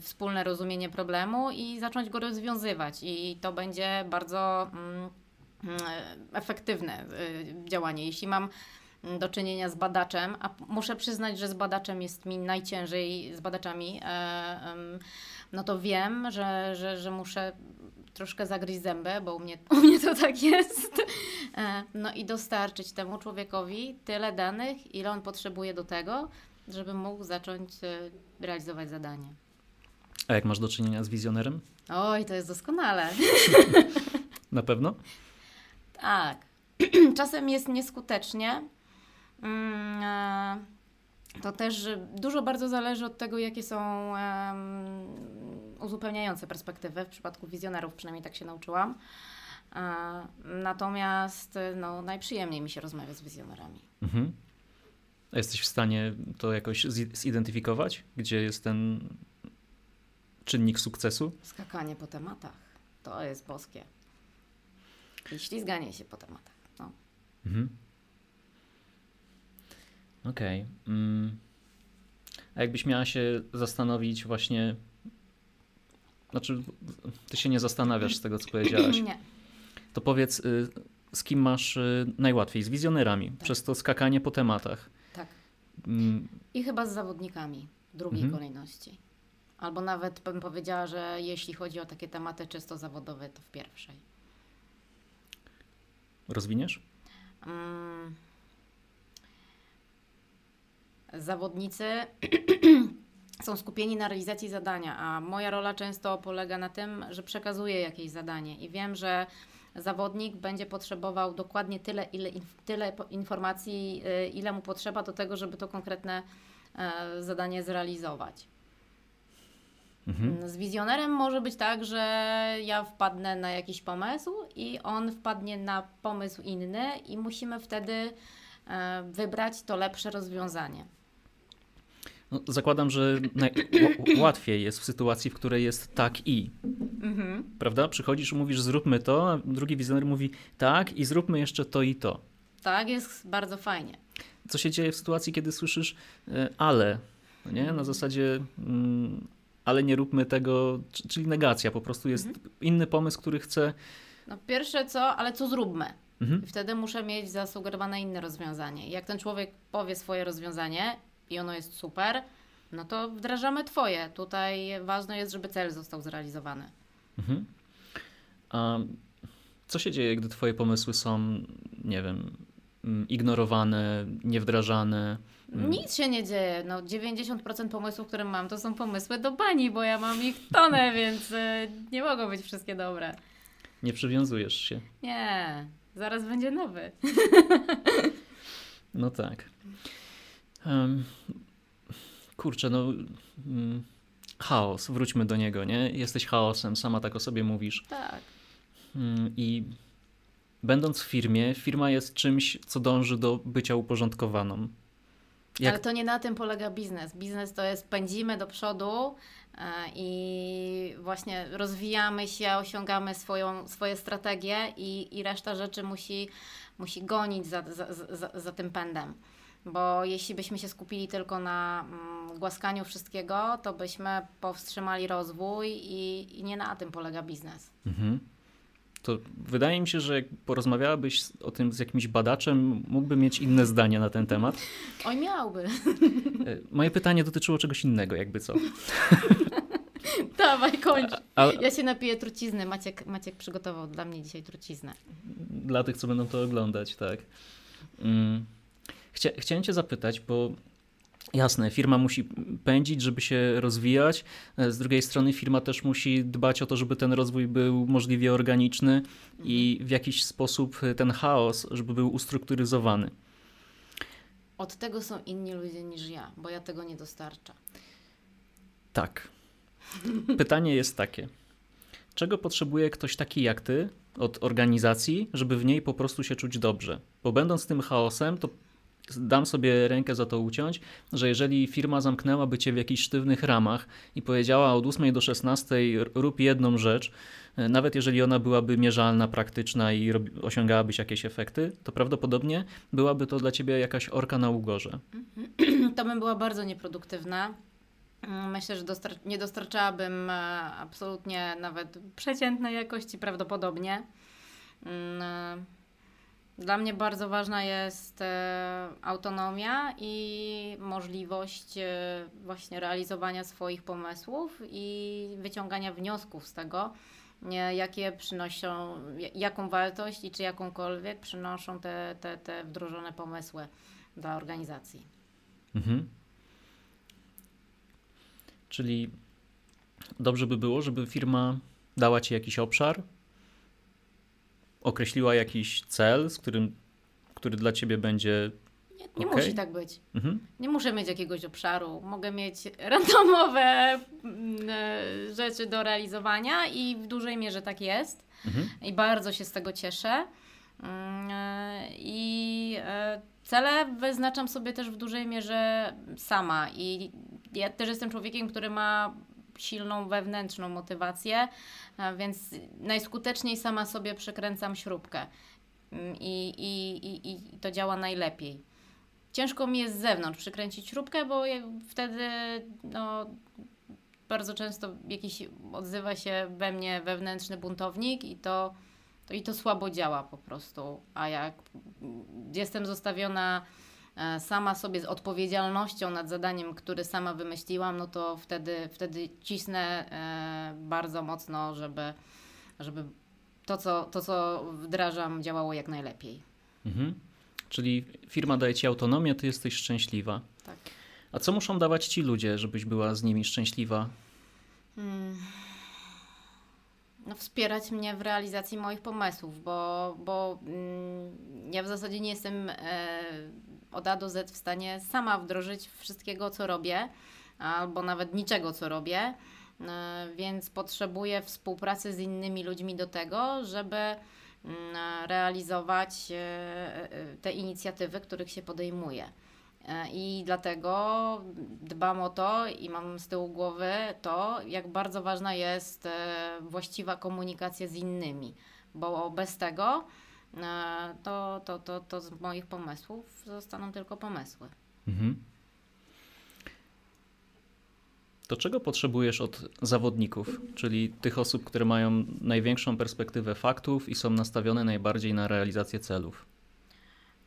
wspólne rozumienie problemu i zacząć go rozwiązywać. I to będzie bardzo mm, efektywne e, działanie. Jeśli mam mm, do czynienia z badaczem, a muszę przyznać, że z badaczem jest mi najciężej, z badaczami, e, no to wiem, że, że, że muszę troszkę zagryźć zęby, bo u mnie, u mnie to tak jest. E, No i dostarczyć temu człowiekowi tyle danych, ile on potrzebuje do tego, żeby mógł zacząć e, realizować zadanie. A jak masz do czynienia z wizjonerem? Oj, to jest doskonale. Na pewno? Tak. Czasem jest nieskutecznie. Mm, e, To też dużo bardzo zależy od tego, jakie są uzupełniające perspektywy. W przypadku wizjonerów przynajmniej tak się nauczyłam. E, Natomiast e, no, najprzyjemniej mi się rozmawia z wizjonerami. Mhm. A jesteś w stanie to jakoś zidentyfikować, gdzie jest ten czynnik sukcesu? Skakanie po tematach. To jest boskie. I ślizganie się po tematach. No. Mhm. Okej. Okay. Mm. A jakbyś miała się zastanowić właśnie, znaczy ty się nie zastanawiasz z tego, co powiedziałaś. Nie. To powiedz, y, z kim masz y, najłatwiej? Z wizjonerami, tak. przez to skakanie po tematach. Tak. Mm. I chyba z zawodnikami drugiej mhm. kolejności. Albo nawet bym powiedziała, że jeśli chodzi o takie tematy czysto zawodowe, to w pierwszej. Rozwiniesz? Um, zawodnicy są skupieni na realizacji zadania, a moja rola często polega na tym, że przekazuję jakieś zadanie i wiem, że zawodnik będzie potrzebował dokładnie tyle, ile, tyle informacji, y, ile mu potrzeba do tego, żeby to konkretne e, zadanie zrealizować. Mhm. Z wizjonerem może być tak, że ja wpadnę na jakiś pomysł i on wpadnie na pomysł inny i musimy wtedy e, wybrać to lepsze rozwiązanie. No, zakładam, że łatwiej jest w sytuacji, w której jest tak i. Mhm. Prawda? Przychodzisz mówisz, zróbmy to, a drugi wizjoner mówi tak i zróbmy jeszcze to i to. Tak, jest bardzo fajnie. Co się dzieje w sytuacji, kiedy słyszysz e, ale? No nie? Na zasadzie mm, ale nie róbmy tego, czyli negacja, po prostu jest mhm. inny pomysł, który chce. No pierwsze co, ale co zróbmy? Mhm. Wtedy muszę mieć zasugerowane inne rozwiązanie. Jak ten człowiek powie swoje rozwiązanie i ono jest super, no to wdrażamy Twoje. Tutaj ważne jest, żeby cel został zrealizowany. Mhm. A co się dzieje, gdy Twoje pomysły są, nie wiem, mm, ignorowane, niewdrażane? Mm. Nic się nie dzieje. No, 90% pomysłów, które mam, to są pomysły do bani, bo ja mam ich tonę, więc y, nie mogą być wszystkie dobre. Nie przywiązujesz się. Nie, zaraz będzie nowy. no tak. Um, kurczę, no. Um, chaos, wróćmy do niego, nie? Jesteś chaosem, sama tak o sobie mówisz. Tak. Um, I będąc w firmie, firma jest czymś, co dąży do bycia uporządkowaną. Jak... Ale to nie na tym polega biznes. Biznes to jest pędzimy do przodu e, i właśnie rozwijamy się, osiągamy swoją, swoje strategie i, i reszta rzeczy musi, musi gonić za, za, za, za tym pędem. Bo jeśli byśmy się skupili tylko na mm, głaskaniu wszystkiego, to byśmy powstrzymali rozwój i, i nie na tym polega biznes. Mhm to wydaje mi się, że jak porozmawiałabyś o tym z jakimś badaczem, mógłby mieć inne zdanie na ten temat. Oj, miałby. E, moje pytanie dotyczyło czegoś innego, jakby co. Dawaj, kończ. A, a... Ja się napiję trucizny. Maciek, Maciek przygotował dla mnie dzisiaj truciznę. Dla tych, co będą to oglądać, tak. Mm. Chcia, chciałem Cię zapytać, bo Jasne, firma musi pędzić, żeby się rozwijać. Z drugiej strony, firma też musi dbać o to, żeby ten rozwój był możliwie organiczny i w jakiś sposób ten chaos, żeby był ustrukturyzowany. Od tego są inni ludzie niż ja, bo ja tego nie dostarczam. Tak. Pytanie jest takie: czego potrzebuje ktoś taki jak ty od organizacji, żeby w niej po prostu się czuć dobrze? Bo będąc tym chaosem, to dam sobie rękę za to uciąć, że jeżeli firma zamknęłaby cię w jakichś sztywnych ramach i powiedziała od 8 do 16 rób jedną rzecz, e, nawet jeżeli ona byłaby mierzalna, praktyczna i osiągałabyś jakieś efekty, to prawdopodobnie byłaby to dla ciebie jakaś orka na ugorze. To bym była bardzo nieproduktywna. Mm, myślę, że dostar nie dostarczałabym e, absolutnie nawet przeciętnej jakości prawdopodobnie. Dla mnie bardzo ważna jest e, autonomia i możliwość e, właśnie realizowania swoich pomysłów i wyciągania wniosków z tego, jakie przynoszą, jaką wartość i czy jakąkolwiek przynoszą te, te, te wdrożone pomysły dla organizacji. Mhm. Czyli dobrze by było, żeby firma dała Ci jakiś obszar, określiła jakiś cel, z którym, który dla ciebie będzie. Nie, nie okay? musi tak być. Mhm. Nie muszę mieć jakiegoś obszaru. Mogę mieć randomowe mm, e, rzeczy do realizowania i w dużej mierze tak jest. Mhm. I bardzo się z tego cieszę. Mm, e, I e, cele wyznaczam sobie też w dużej mierze sama i ja też jestem człowiekiem, który ma silną wewnętrzną motywację, więc najskuteczniej sama sobie przekręcam śrubkę mm, i, i, i, i to działa najlepiej. Ciężko mi jest z zewnątrz przykręcić śrubkę, bo wtedy no, bardzo często jakiś odzywa się we mnie wewnętrzny buntownik i to, to, i to słabo działa po prostu. A jak jestem zostawiona e, sama sobie z odpowiedzialnością nad zadaniem, które sama wymyśliłam, no to wtedy, wtedy cisnę e, bardzo mocno, żeby, żeby to, co, to, co wdrażam, działało jak najlepiej. Mhm. Czyli firma daje ci autonomię, ty jesteś szczęśliwa. Tak. A co muszą dawać ci ludzie, żebyś była z nimi szczęśliwa? Hmm. No, wspierać mnie w realizacji moich pomysłów, bo, bo mm, ja w zasadzie nie jestem e, od A do Z w stanie sama wdrożyć wszystkiego, co robię, albo nawet niczego, co robię, e, więc potrzebuję współpracy z innymi ludźmi do tego, żeby mm, realizować e, e, te inicjatywy, których się podejmuje. E, I dlatego dbam o to i mam z tyłu głowy to, jak bardzo ważna jest właściwa komunikacja z innymi, bo bez tego to, to, to, to z moich pomysłów zostaną tylko pomysły. Mhm. To czego potrzebujesz od zawodników, czyli tych osób, które mają największą perspektywę faktów i są nastawione najbardziej na realizację celów?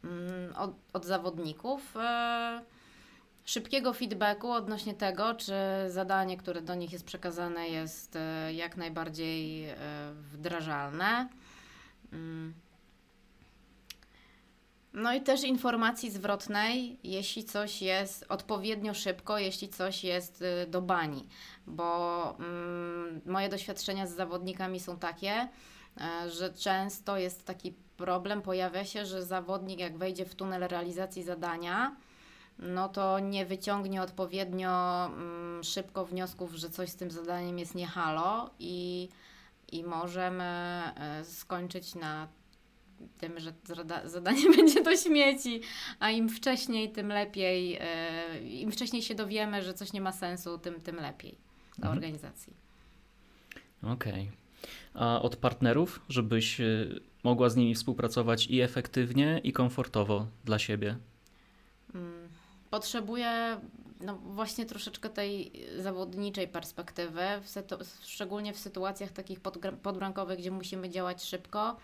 Mm, od, od zawodników. E, szybkiego feedbacku odnośnie tego, czy zadanie, które do nich jest przekazane, jest e, jak najbardziej e, wdrażalne. No i też informacji zwrotnej, jeśli coś jest odpowiednio szybko, jeśli coś jest do bani, bo mm, moje doświadczenia z zawodnikami są takie, że często jest taki problem pojawia się, że zawodnik jak wejdzie w tunel realizacji zadania, no to nie wyciągnie odpowiednio mm, szybko wniosków, że coś z tym zadaniem jest nie halo i, i możemy e, skończyć na tym, że zadanie będzie do śmieci, a im wcześniej, tym lepiej, e, im wcześniej się dowiemy, że coś nie ma sensu, tym, tym lepiej dla mhm. organizacji. Okej. Okay. A od partnerów, żebyś e, mogła z nimi współpracować i efektywnie, i komfortowo dla siebie? Mm, potrzebuję no właśnie troszeczkę tej zawodniczej perspektywy, w szczególnie w sytuacjach takich podbrankowych, gdzie musimy działać szybko,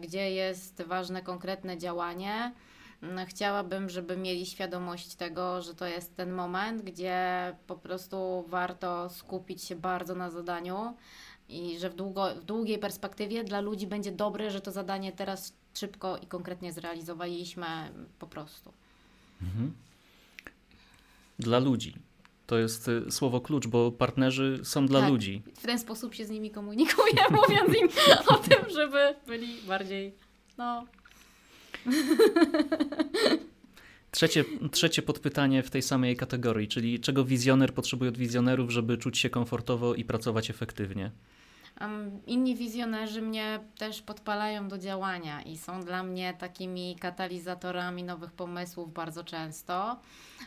gdzie jest ważne konkretne działanie. Mm, chciałabym, żeby mieli świadomość tego, że to jest ten moment, gdzie po prostu warto skupić się bardzo na zadaniu i że w, długo, w długiej perspektywie dla ludzi będzie dobre, że to zadanie teraz szybko i konkretnie zrealizowaliśmy po prostu. Mhm. Dla ludzi. To jest y, słowo klucz, bo partnerzy są dla tak, ludzi. W ten sposób się z nimi komunikuję, mówiąc im o tym, żeby byli bardziej, no. Trzecie, trzecie podpytanie w tej samej kategorii, czyli czego wizjoner potrzebuje od wizjonerów, żeby czuć się komfortowo i pracować efektywnie? Inni wizjonerzy mnie też podpalają do działania i są dla mnie takimi katalizatorami nowych pomysłów bardzo często.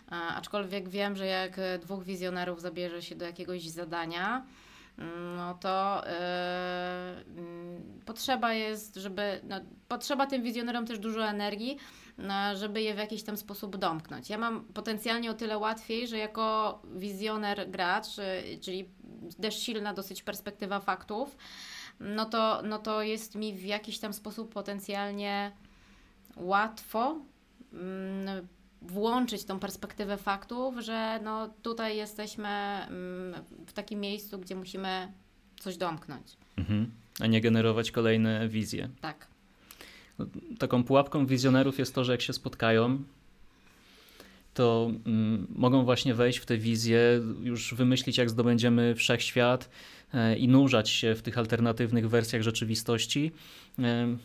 Aczkolwiek wiem, że jak dwóch wizjonerów zabierze się do jakiegoś zadania, no to yy, potrzeba jest, żeby. No, potrzeba tym wizjonerom też dużo energii, no, żeby je w jakiś tam sposób domknąć. Ja mam potencjalnie o tyle łatwiej, że jako wizjoner gracz, y, czyli też silna dosyć perspektywa faktów, no to, no to jest mi w jakiś tam sposób potencjalnie łatwo mm, włączyć tą perspektywę faktów, że no tutaj jesteśmy mm, w takim miejscu, gdzie musimy coś domknąć. Mhm. A nie generować kolejne wizje. Tak. No, taką pułapką wizjonerów jest to, że jak się spotkają, to mm, mogą właśnie wejść w tę wizję, już wymyślić, jak zdobędziemy wszechświat e, i nurzać się w tych alternatywnych wersjach rzeczywistości, e,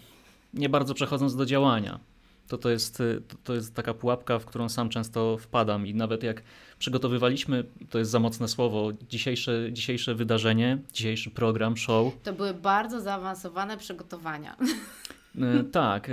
nie bardzo przechodząc do działania. To, to, jest, to, to jest taka pułapka, w którą sam często wpadam i nawet jak przygotowywaliśmy, to jest za mocne słowo, dzisiejsze, dzisiejsze wydarzenie, dzisiejszy program, show. To były bardzo zaawansowane przygotowania. E, tak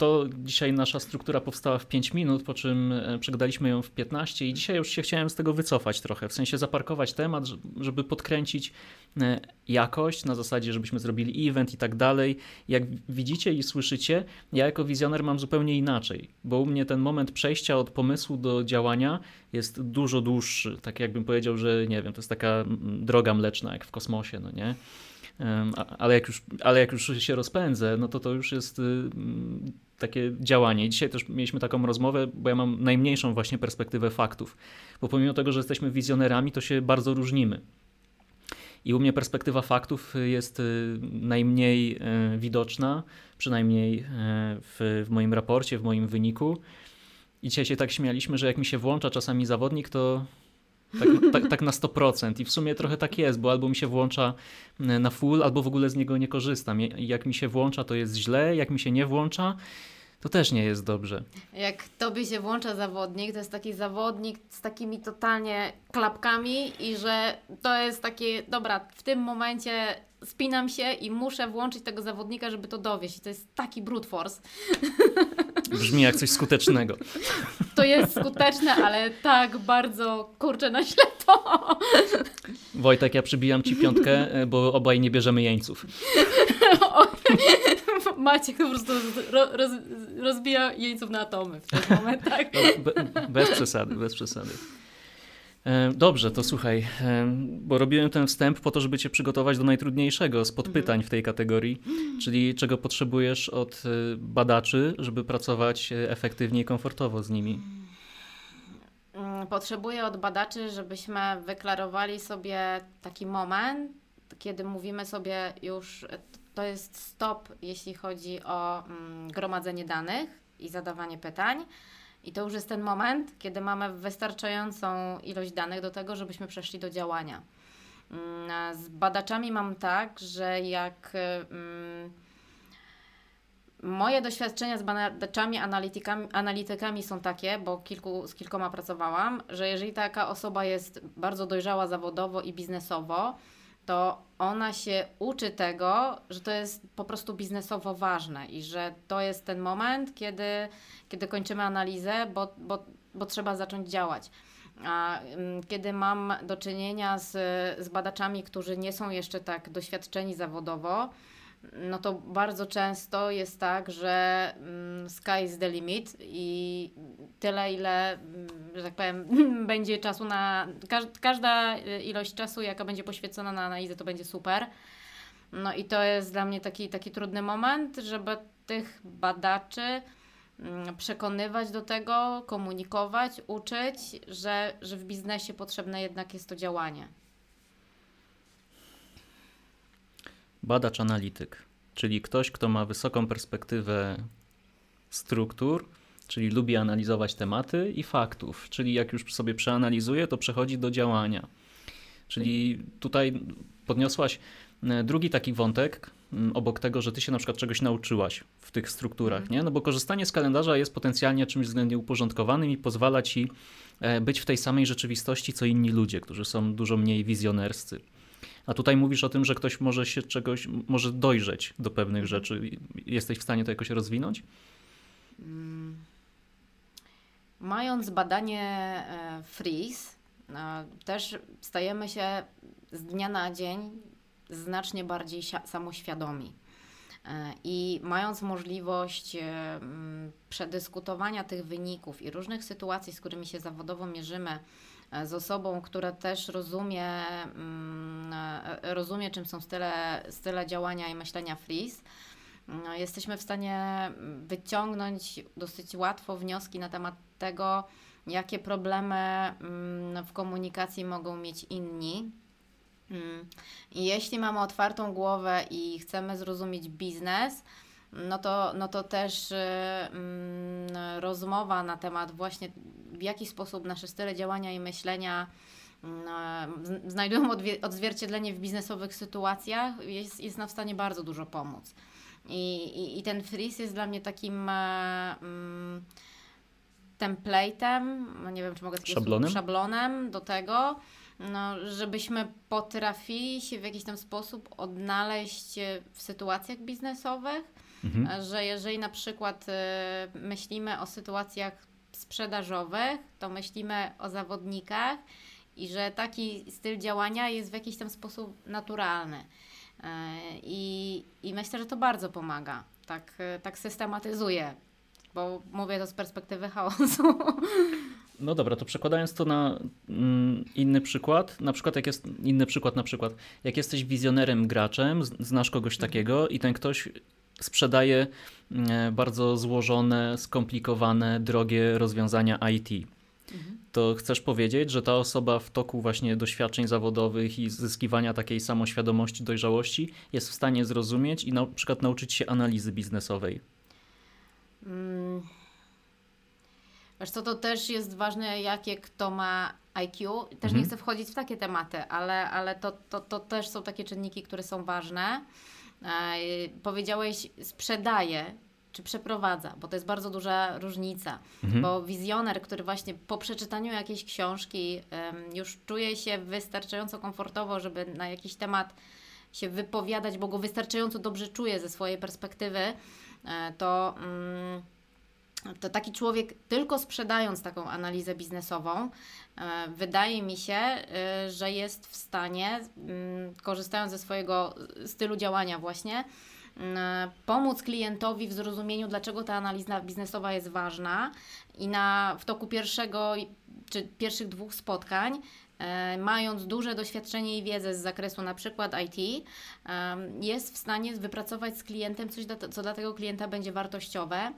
to dzisiaj nasza struktura powstała w 5 minut, po czym e, przegadaliśmy ją w 15 i dzisiaj już się chciałem z tego wycofać trochę, w sensie zaparkować temat, żeby podkręcić e, jakość na zasadzie, żebyśmy zrobili event i tak dalej. Jak widzicie i słyszycie, ja jako wizjoner mam zupełnie inaczej, bo u mnie ten moment przejścia od pomysłu do działania jest dużo dłuższy, tak jakbym powiedział, że nie wiem, to jest taka droga mleczna jak w kosmosie, no nie? Ale jak, już, ale jak już się rozpędzę, no to to już jest y, mm, takie działanie. dzisiaj też mieliśmy taką rozmowę, bo ja mam najmniejszą właśnie perspektywę faktów, bo pomimo tego, że jesteśmy wizjonerami, to się bardzo różnimy. I u mnie perspektywa faktów jest y, najmniej y, widoczna, przynajmniej w, w moim raporcie, w moim wyniku. I dzisiaj się tak śmialiśmy, że jak mi się włącza czasami zawodnik, to tak, tak, tak, na 100%. I w sumie trochę tak jest, bo albo mi się włącza e, na full, albo w ogóle z niego nie korzystam. Jak mi się włącza, to jest źle, jak mi się nie włącza, to też nie jest dobrze. Jak tobie się włącza zawodnik, to jest taki zawodnik z takimi totalnie klapkami i że to jest takie, dobra, w tym momencie spinam się i muszę włączyć tego zawodnika, żeby to dowieść. I to jest taki brute force. Brzmi jak coś skutecznego. To jest skuteczne, ale tak bardzo kurczę na ślepo. Wojtek, ja przybijam Ci piątkę, bo obaj nie bierzemy jeńców. Maciek po prostu roz, rozbija jeńców na atomy w tym momentach. No, be, bez przesady, bez przesady. E, dobrze, to słuchaj, e, bo robiłem ten wstęp po to, żeby Cię przygotować do najtrudniejszego z podpytań mhm. w tej kategorii, czyli czego potrzebujesz od e, badaczy, żeby pracować efektywnie i komfortowo z nimi. Mm, potrzebuję od badaczy, żebyśmy wyklarowali sobie taki moment, kiedy mówimy sobie już, to jest stop, jeśli chodzi o mm, gromadzenie danych i zadawanie pytań i to już jest ten moment, kiedy mamy wystarczającą ilość danych do tego, żebyśmy przeszli do działania. Mm, z badaczami mam tak, że jak mm, moje doświadczenia z badaczami, analitykami, analitykami są takie, bo kilku, z kilkoma pracowałam, że jeżeli taka osoba jest bardzo dojrzała zawodowo i biznesowo, to ona się uczy tego, że to jest po prostu biznesowo ważne i że to jest ten moment, kiedy, kiedy kończymy analizę, bo, bo, bo trzeba zacząć działać. A mm, kiedy mam do czynienia z, z badaczami, którzy nie są jeszcze tak doświadczeni zawodowo, no to bardzo często jest tak, że mm, sky is the limit i tyle, ile, mm, że tak powiem, będzie czasu na. Każda ilość czasu, jaka będzie poświęcona na analizę, to będzie super. No i to jest dla mnie taki, taki trudny moment, żeby tych badaczy mm, przekonywać do tego, komunikować, uczyć, że, że w biznesie potrzebne jednak jest to działanie. Badacz analityk, czyli ktoś, kto ma wysoką perspektywę struktur, czyli lubi analizować tematy i faktów, czyli jak już sobie przeanalizuje, to przechodzi do działania. Czyli tutaj podniosłaś e, drugi taki wątek, obok tego, że ty się na przykład czegoś nauczyłaś w tych strukturach, mhm. nie? No bo korzystanie z kalendarza jest potencjalnie czymś względnie uporządkowanym i pozwala ci e, być w tej samej rzeczywistości, co inni ludzie, którzy są dużo mniej wizjonerscy. A tutaj mówisz o tym, że ktoś może się czegoś, może dojrzeć do pewnych mhm. rzeczy. Jesteś w stanie to jakoś rozwinąć? Mm. Mając badanie e, Freeze, e, też stajemy się z dnia na dzień znacznie bardziej samoświadomi. E, I mając możliwość przedyskutowania tych wyników i różnych sytuacji, z którymi się zawodowo mierzymy, z osobą, która też rozumie, mm, e, rozumie czym są style, style działania i myślenia freeze, no, jesteśmy w stanie wyciągnąć dosyć łatwo wnioski na temat tego, jakie problemy mm, w komunikacji mogą mieć inni. Mm. I jeśli mamy otwartą głowę i chcemy zrozumieć biznes, no to, no to też y, mm, rozmowa na temat właśnie w jaki sposób nasze style działania i myślenia mm, znajdują odzwierciedlenie w biznesowych sytuacjach, jest, jest nam w stanie bardzo dużo pomóc. I, i, i ten fris jest dla mnie takim e, mm, template'em, nie wiem czy mogę powiedzieć, szablonem? szablonem do tego, no, żebyśmy potrafili się w jakiś tam sposób odnaleźć w sytuacjach biznesowych, mhm. że jeżeli na przykład y, myślimy o sytuacjach sprzedażowych, to myślimy o zawodnikach i że taki styl działania jest w jakiś tam sposób naturalny. Y, I, i myślę, że to bardzo pomaga. Tak, tak systematyzuje, bo mówię to z perspektywy chaosu. No dobra, to przekładając to na mm, inny przykład, na przykład jak jest inny przykład na przykład, jak jesteś wizjonerem graczem, znasz kogoś mhm. takiego i ten ktoś sprzedaje mm, bardzo złożone, skomplikowane, drogie rozwiązania IT. Mhm. To chcesz powiedzieć, że ta osoba w toku właśnie doświadczeń zawodowych i zyskiwania takiej samoświadomości, dojrzałości jest w stanie zrozumieć i na przykład nauczyć się analizy biznesowej? Hmm. Wiesz co, to też jest ważne, jakie kto ma IQ. Też mhm. nie chcę wchodzić w takie tematy, ale, ale to, to, to też są takie czynniki, które są ważne. E, powiedziałeś sprzedaje czy przeprowadza, bo to jest bardzo duża różnica, mhm. bo wizjoner, który właśnie po przeczytaniu jakiejś książki już czuje się wystarczająco komfortowo, żeby na jakiś temat się wypowiadać, bo go wystarczająco dobrze czuje ze swojej perspektywy, e, to... To taki człowiek, tylko sprzedając taką analizę biznesową, e, wydaje mi się, e, że jest w stanie, mm, korzystając ze swojego stylu działania, właśnie, mm, pomóc klientowi w zrozumieniu, dlaczego ta analiza biznesowa jest ważna i na, w toku pierwszego czy pierwszych dwóch spotkań e, mając duże doświadczenie i wiedzę z zakresu na przykład IT, jest w stanie wypracować z klientem coś, co dla tego klienta będzie wartościowe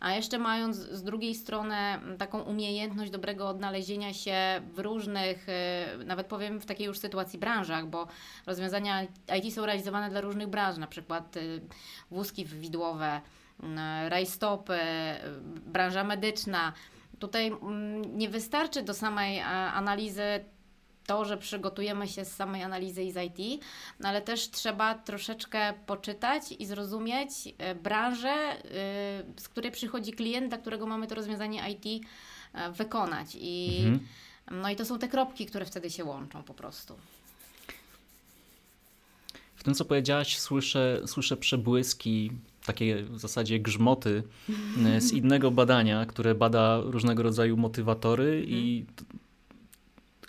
a jeszcze mając z drugiej strony mm, taką umiejętność dobrego odnalezienia się w różnych, y, nawet powiem w takiej już sytuacji branżach, bo rozwiązania IT są realizowane dla różnych branż, na przykład y, wózki widłowe, y, rajstopy, branża medyczna. Tutaj mm, nie wystarczy do samej analizy to, że przygotujemy się z samej analizy i z IT, no ale też trzeba troszeczkę poczytać i zrozumieć e, branżę, e, z której przychodzi klient, dla którego mamy to rozwiązanie IT e, wykonać. I, mhm. No i to są te kropki, które wtedy się łączą po prostu. W tym, co powiedziałaś, słyszę, słyszę przebłyski, takie w zasadzie grzmoty z innego badania, które bada różnego rodzaju motywatory i mhm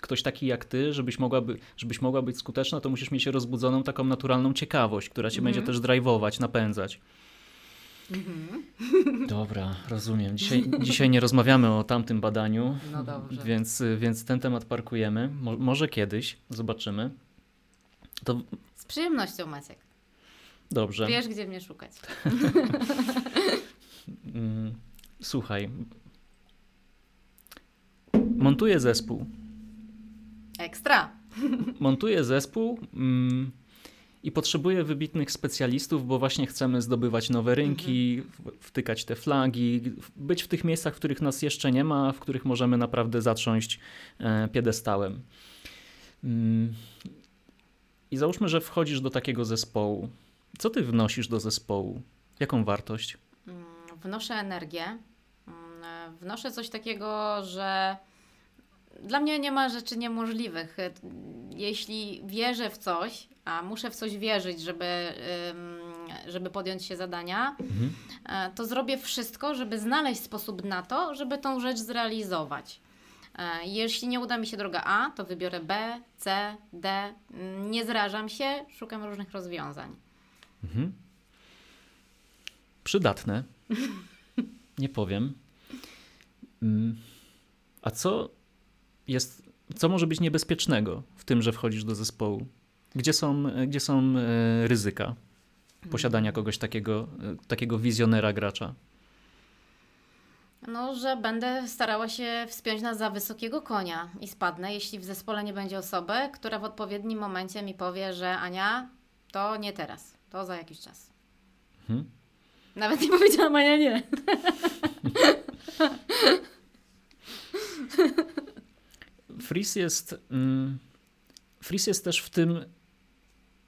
ktoś taki jak ty, żebyś mogła, by, żebyś mogła być skuteczna, to musisz mieć rozbudzoną taką naturalną ciekawość, która cię mm będzie też drive'ować, napędzać. Mm-hmm. Dobra, rozumiem. Dzisiaj, dzisiaj nie rozmawiamy o tamtym badaniu, no dobrze. Więc, więc ten temat parkujemy. Mo, może kiedyś, zobaczymy. To... Z przyjemnością, Maciek. Dobrze. Wiesz, gdzie mnie szukać. Mm, słuchaj. Montuję zespół Ekstra. Montuję zespół mm, i potrzebuję wybitnych specjalistów, bo właśnie chcemy zdobywać nowe rynki, mhm. wtykać te flagi, być w tych miejscach, w których nas jeszcze nie ma, w których możemy naprawdę zatrząść e, piedestałem. Mm, I załóżmy, że wchodzisz do takiego zespołu. Co ty wnosisz do zespołu? Jaką wartość? Mm, wnoszę energię. Mm, wnoszę coś takiego, że dla mnie nie ma rzeczy niemożliwych. Jeśli wierzę w coś, a muszę w coś wierzyć, żeby, żeby podjąć się zadania, mhm. E, to zrobię wszystko, żeby znaleźć sposób na to, żeby tą rzecz zrealizować. E, jeśli nie uda mi się droga A, to wybiorę B, C, D. Nie zrażam się, szukam różnych rozwiązań. Mhm. Przydatne. nie powiem. Mm. A co jest, co może być niebezpiecznego w tym, że wchodzisz do zespołu? Gdzie są, gdzie są e, ryzyka posiadania kogoś takiego, e, takiego wizjonera gracza? No, że będę starała się wspiąć na za wysokiego konia i spadnę, jeśli w zespole nie będzie osoby, która w odpowiednim momencie mi powie, że Ania, to nie teraz, to za jakiś czas. Hmm? Nawet nie powiedziałam Ania nie. Fris jest, mm, Fris jest też w tym,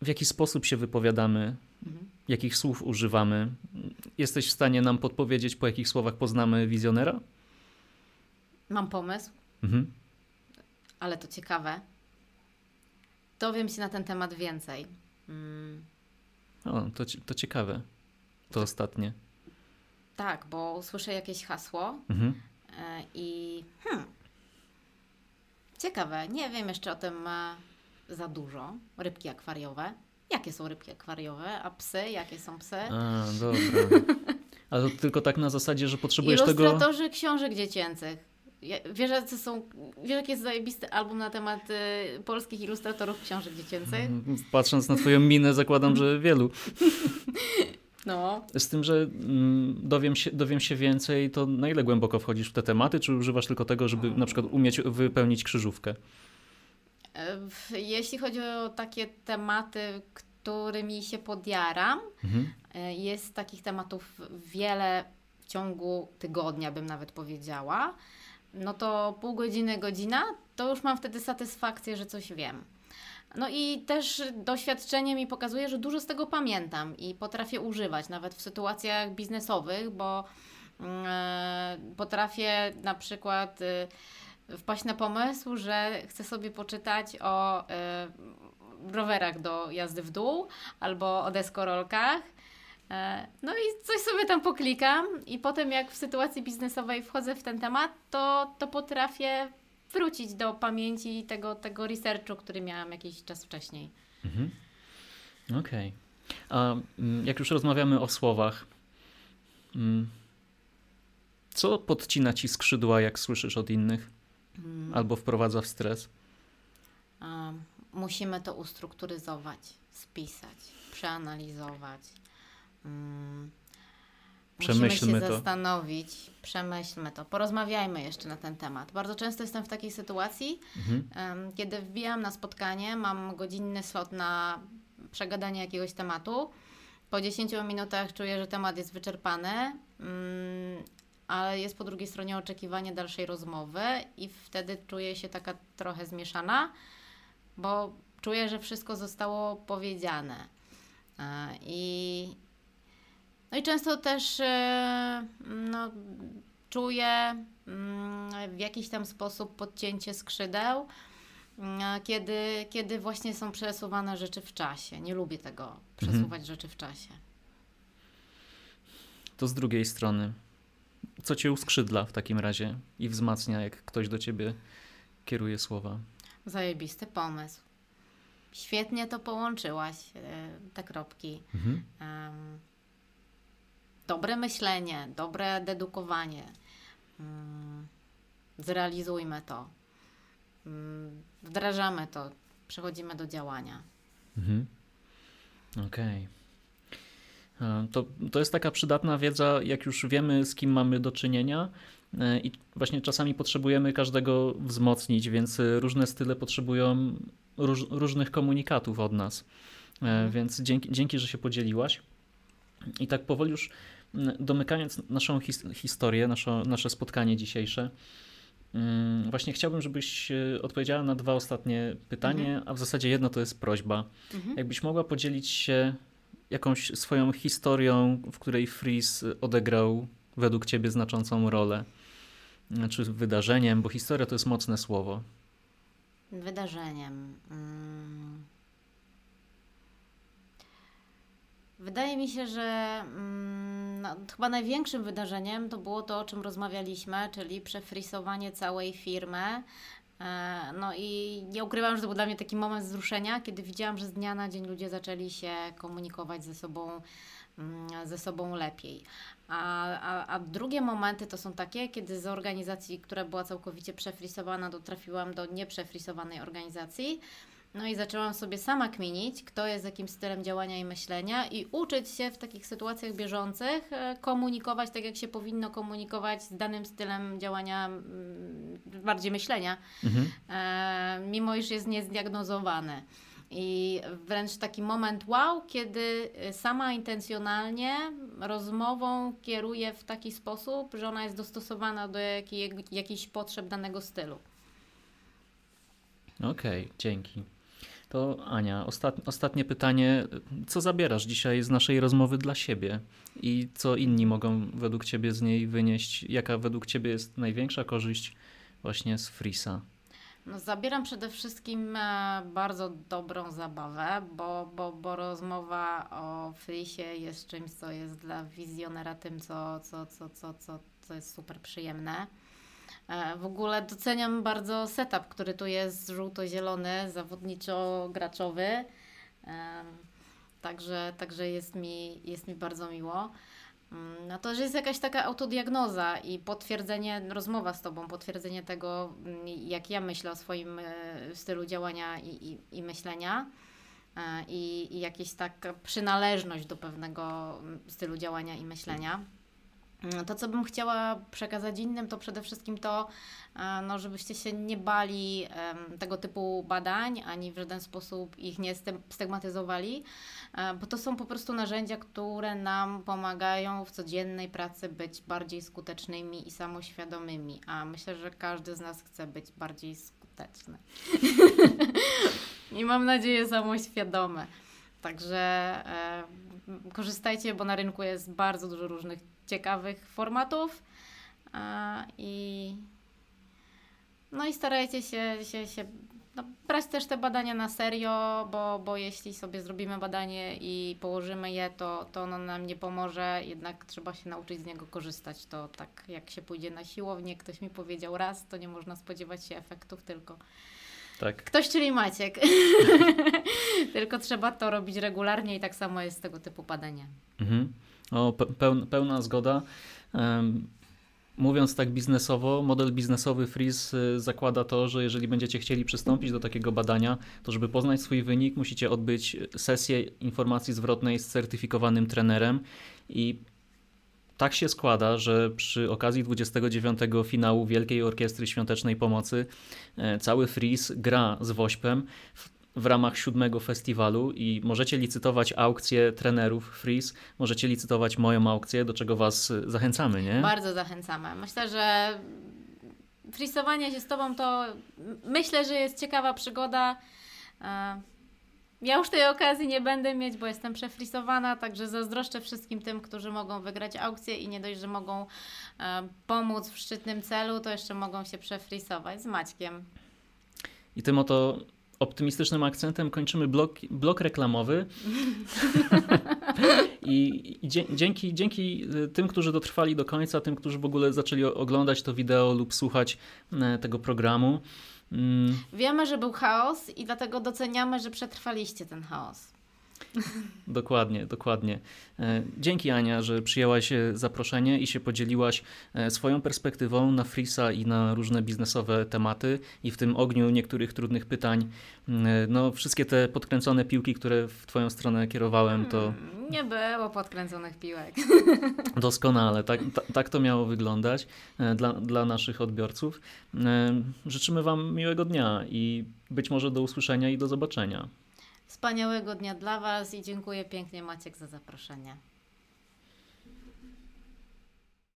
w jaki sposób się wypowiadamy, mhm. jakich słów używamy. Jesteś w stanie nam podpowiedzieć, po jakich słowach poznamy wizjonera? Mam pomysł, mhm. ale to ciekawe. Dowiem się na ten temat więcej. Mm. O, to, to ciekawe. to ostatnie. Tak, bo usłyszę jakieś hasło Mhm. e, i hmm, ciekawe, nie wiem jeszcze o tym e, za dużo. Rybki akwariowe. Jakie są rybki akwariowe? A psy? Jakie są psy? A, dobra. Ale to tylko tak na zasadzie, że potrzebujesz tego... Ilustratorzy książek dziecięcych. Ja- Wiesz, jacy są, wiesz, jaki jest zajebisty album na temat y, polskich ilustratorów książek dziecięcych? Mm, Patrząc na twoją minę, zakładam, że wielu. No. Z tym, że mm, dowiem się, dowiem się więcej, to na ile głęboko wchodzisz w te tematy, czy używasz tylko tego, żeby na przykład umieć wypełnić krzyżówkę? E, Jeśli chodzi o takie tematy, którymi się podjaram, Mhm. e, jest takich tematów wiele w ciągu tygodnia, bym nawet powiedziała. No to pół godziny, godzina, to już mam wtedy satysfakcję, że coś wiem. No i też doświadczenie mi pokazuje, że dużo z tego pamiętam i potrafię używać, nawet w sytuacjach biznesowych, bo mm, e, potrafię na przykład y, wpaść na pomysł, że chcę sobie poczytać o e, rowerach do jazdy w dół albo o deskorolkach. E, No i coś sobie tam poklikam i potem jak w sytuacji biznesowej wchodzę w ten temat, to, to potrafię wrócić do pamięci tego, tego researchu, który miałam jakiś czas wcześniej. Mhm. Okej. A mm, jak już rozmawiamy o słowach, mm, co podcina ci skrzydła, jak słyszysz od innych? Mm, Albo wprowadza w stres? musimy to ustrukturyzować, spisać, przeanalizować. Przemyślmy musimy się to. zastanowić, przemyślmy to, porozmawiajmy jeszcze na ten temat. Bardzo często jestem w takiej sytuacji, Mhm. Kiedy wbijam na spotkanie, mam godzinny slot na przegadanie jakiegoś tematu. Po 10 minutach czuję, że temat jest wyczerpany, mm, ale jest po drugiej stronie oczekiwanie dalszej rozmowy i wtedy czuję się taka trochę zmieszana, bo czuję, że wszystko zostało powiedziane. E, I, no i często też e, no, czuję mm, w jakiś tam sposób podcięcie skrzydeł, mm, kiedy, kiedy właśnie są przesuwane rzeczy w czasie. Nie lubię tego, przesuwać rzeczy w czasie. To z drugiej strony, co cię uskrzydla w takim razie i wzmacnia, jak ktoś do ciebie kieruje słowa? Zajebisty pomysł. Świetnie to połączyłaś, e, te kropki. Mhm. Em, dobre myślenie, dobre dedukowanie. Mm, Zrealizujmy to. Mm, Wdrażamy to, przechodzimy do działania. Mhm. Okej. E, To, to jest taka przydatna wiedza, jak już wiemy, z kim mamy do czynienia. e, I właśnie czasami potrzebujemy każdego wzmocnić, więc różne style potrzebują róż, różnych komunikatów od nas. E, Mhm. Więc dzięki, dzięki, że się podzieliłaś. I tak powoli już domykając naszą his, historię, nasze, nasze spotkanie dzisiejsze, mm, właśnie chciałbym, żebyś e, odpowiedziała na dwa ostatnie pytanie, a w zasadzie jedno to jest prośba. Mhm. Jakbyś mogła podzielić się jakąś swoją historią, w której Freeze odegrał według ciebie znaczącą rolę, czy wydarzeniem, bo historia to jest mocne słowo. Wydarzeniem. Mm. Wydaje mi się, że mm, no, chyba największym wydarzeniem to było to, o czym rozmawialiśmy, czyli przefrisowanie całej firmy. E, No i nie ukrywam, że to był dla mnie taki moment wzruszenia, kiedy widziałam, że z dnia na dzień ludzie zaczęli się komunikować ze sobą, mm, ze sobą lepiej. A, a, a drugie momenty to są takie, kiedy z organizacji, która była całkowicie przefrisowana, to trafiłam do nieprzefrisowanej organizacji. No i zaczęłam sobie sama kminić, kto jest jakim stylem działania i myślenia i uczyć się w takich sytuacjach bieżących e, komunikować tak, jak się powinno komunikować z danym stylem działania, mm, bardziej myślenia, Mhm. e, mimo iż jest niezdiagnozowany. I wręcz taki moment wow, kiedy e, sama intencjonalnie rozmową kieruje w taki sposób, że ona jest dostosowana do jakiej, jakichś potrzeb danego stylu. Okej, dzięki. To Ania, ostat, ostatnie pytanie. Co zabierasz dzisiaj z naszej rozmowy dla siebie i co inni mogą według ciebie z niej wynieść? Jaka według ciebie jest największa korzyść właśnie z Freeza? No, zabieram przede wszystkim e, bardzo dobrą zabawę, bo, bo, bo rozmowa o Frisie jest czymś, co jest dla wizjonera tym, co, co, co, co, co, co jest super przyjemne. E, w ogóle doceniam bardzo setup, który tu jest żółto-zielony, zawodniczo-graczowy. E, także, także jest mi, jest mi bardzo miło. Mm, no to, że jest jakaś taka autodiagnoza i potwierdzenie, rozmowa z Tobą, potwierdzenie tego, mm, jak ja myślę o swoim e, stylu działania i, i, i myślenia. I, I jakaś taka przynależność do pewnego mm, stylu działania i myślenia. Mm, to, co bym chciała przekazać innym, to przede wszystkim to, e, no, żebyście się nie bali tego typu badań, ani w żaden sposób ich nie stygmatyzowali, e, bo to są po prostu narzędzia, które nam pomagają w codziennej pracy być bardziej skutecznymi i samoświadomymi, a myślę, że każdy z nas chce być bardziej skuteczny. I mam nadzieję samoświadome. Także e, korzystajcie, bo na rynku jest bardzo dużo różnych ciekawych formatów i no i starajcie się, się, się no, brać też te badania na serio, bo, bo jeśli sobie zrobimy badanie i położymy je, to, to ono nam nie pomoże, jednak trzeba się nauczyć z niego korzystać. To tak jak się pójdzie na siłownię, ktoś mi powiedział raz, to nie można spodziewać się efektów tylko. Tak. Ktoś, czyli Maciek. tylko trzeba to robić regularnie i tak samo jest z tego typu badania. Mhm. O, pełna zgoda. Mówiąc tak biznesowo, model biznesowy Freeze y, zakłada to, że jeżeli będziecie chcieli przystąpić do takiego badania, to żeby poznać swój wynik, musicie odbyć sesję informacji zwrotnej z certyfikowanym trenerem i tak się składa, że przy okazji 29 finału Wielkiej Orkiestry Świątecznej Pomocy e, cały Freeze gra z Wośpem w ramach siódmego festiwalu i możecie licytować aukcje trenerów Freeze, możecie licytować moją aukcję, do czego Was zachęcamy, nie? Bardzo zachęcamy. Myślę, że frisowanie się z Tobą to myślę, że jest ciekawa przygoda. E, ja już tej okazji nie będę mieć, bo jestem przefrisowana, także zazdroszczę wszystkim tym, którzy mogą wygrać aukcję i nie dość, że mogą e, pomóc w szczytnym celu, to jeszcze mogą się przefrisować z Maćkiem. I tym oto optymistycznym akcentem kończymy blok, blok reklamowy. I, dzięki, dzięki y, tym, którzy dotrwali do końca, tym, którzy w ogóle zaczęli oglądać to wideo lub słuchać y, tego programu. Mm. Wiemy, że był chaos i dlatego doceniamy, że przetrwaliście ten chaos. Dokładnie, dokładnie. E, dzięki Ania, że przyjęłaś e, zaproszenie i się podzieliłaś e, swoją perspektywą na Frisa i na różne biznesowe tematy i w tym ogniu niektórych trudnych pytań. No, wszystkie te podkręcone piłki, które w Twoją stronę kierowałem, to... Hmm, nie było podkręconych piłek. Doskonale, tak, tak to miało wyglądać dla, dla naszych odbiorców. Życzymy Wam miłego dnia i być może do usłyszenia i do zobaczenia. Wspaniałego dnia dla Was i dziękuję pięknie Maciek za zaproszenie.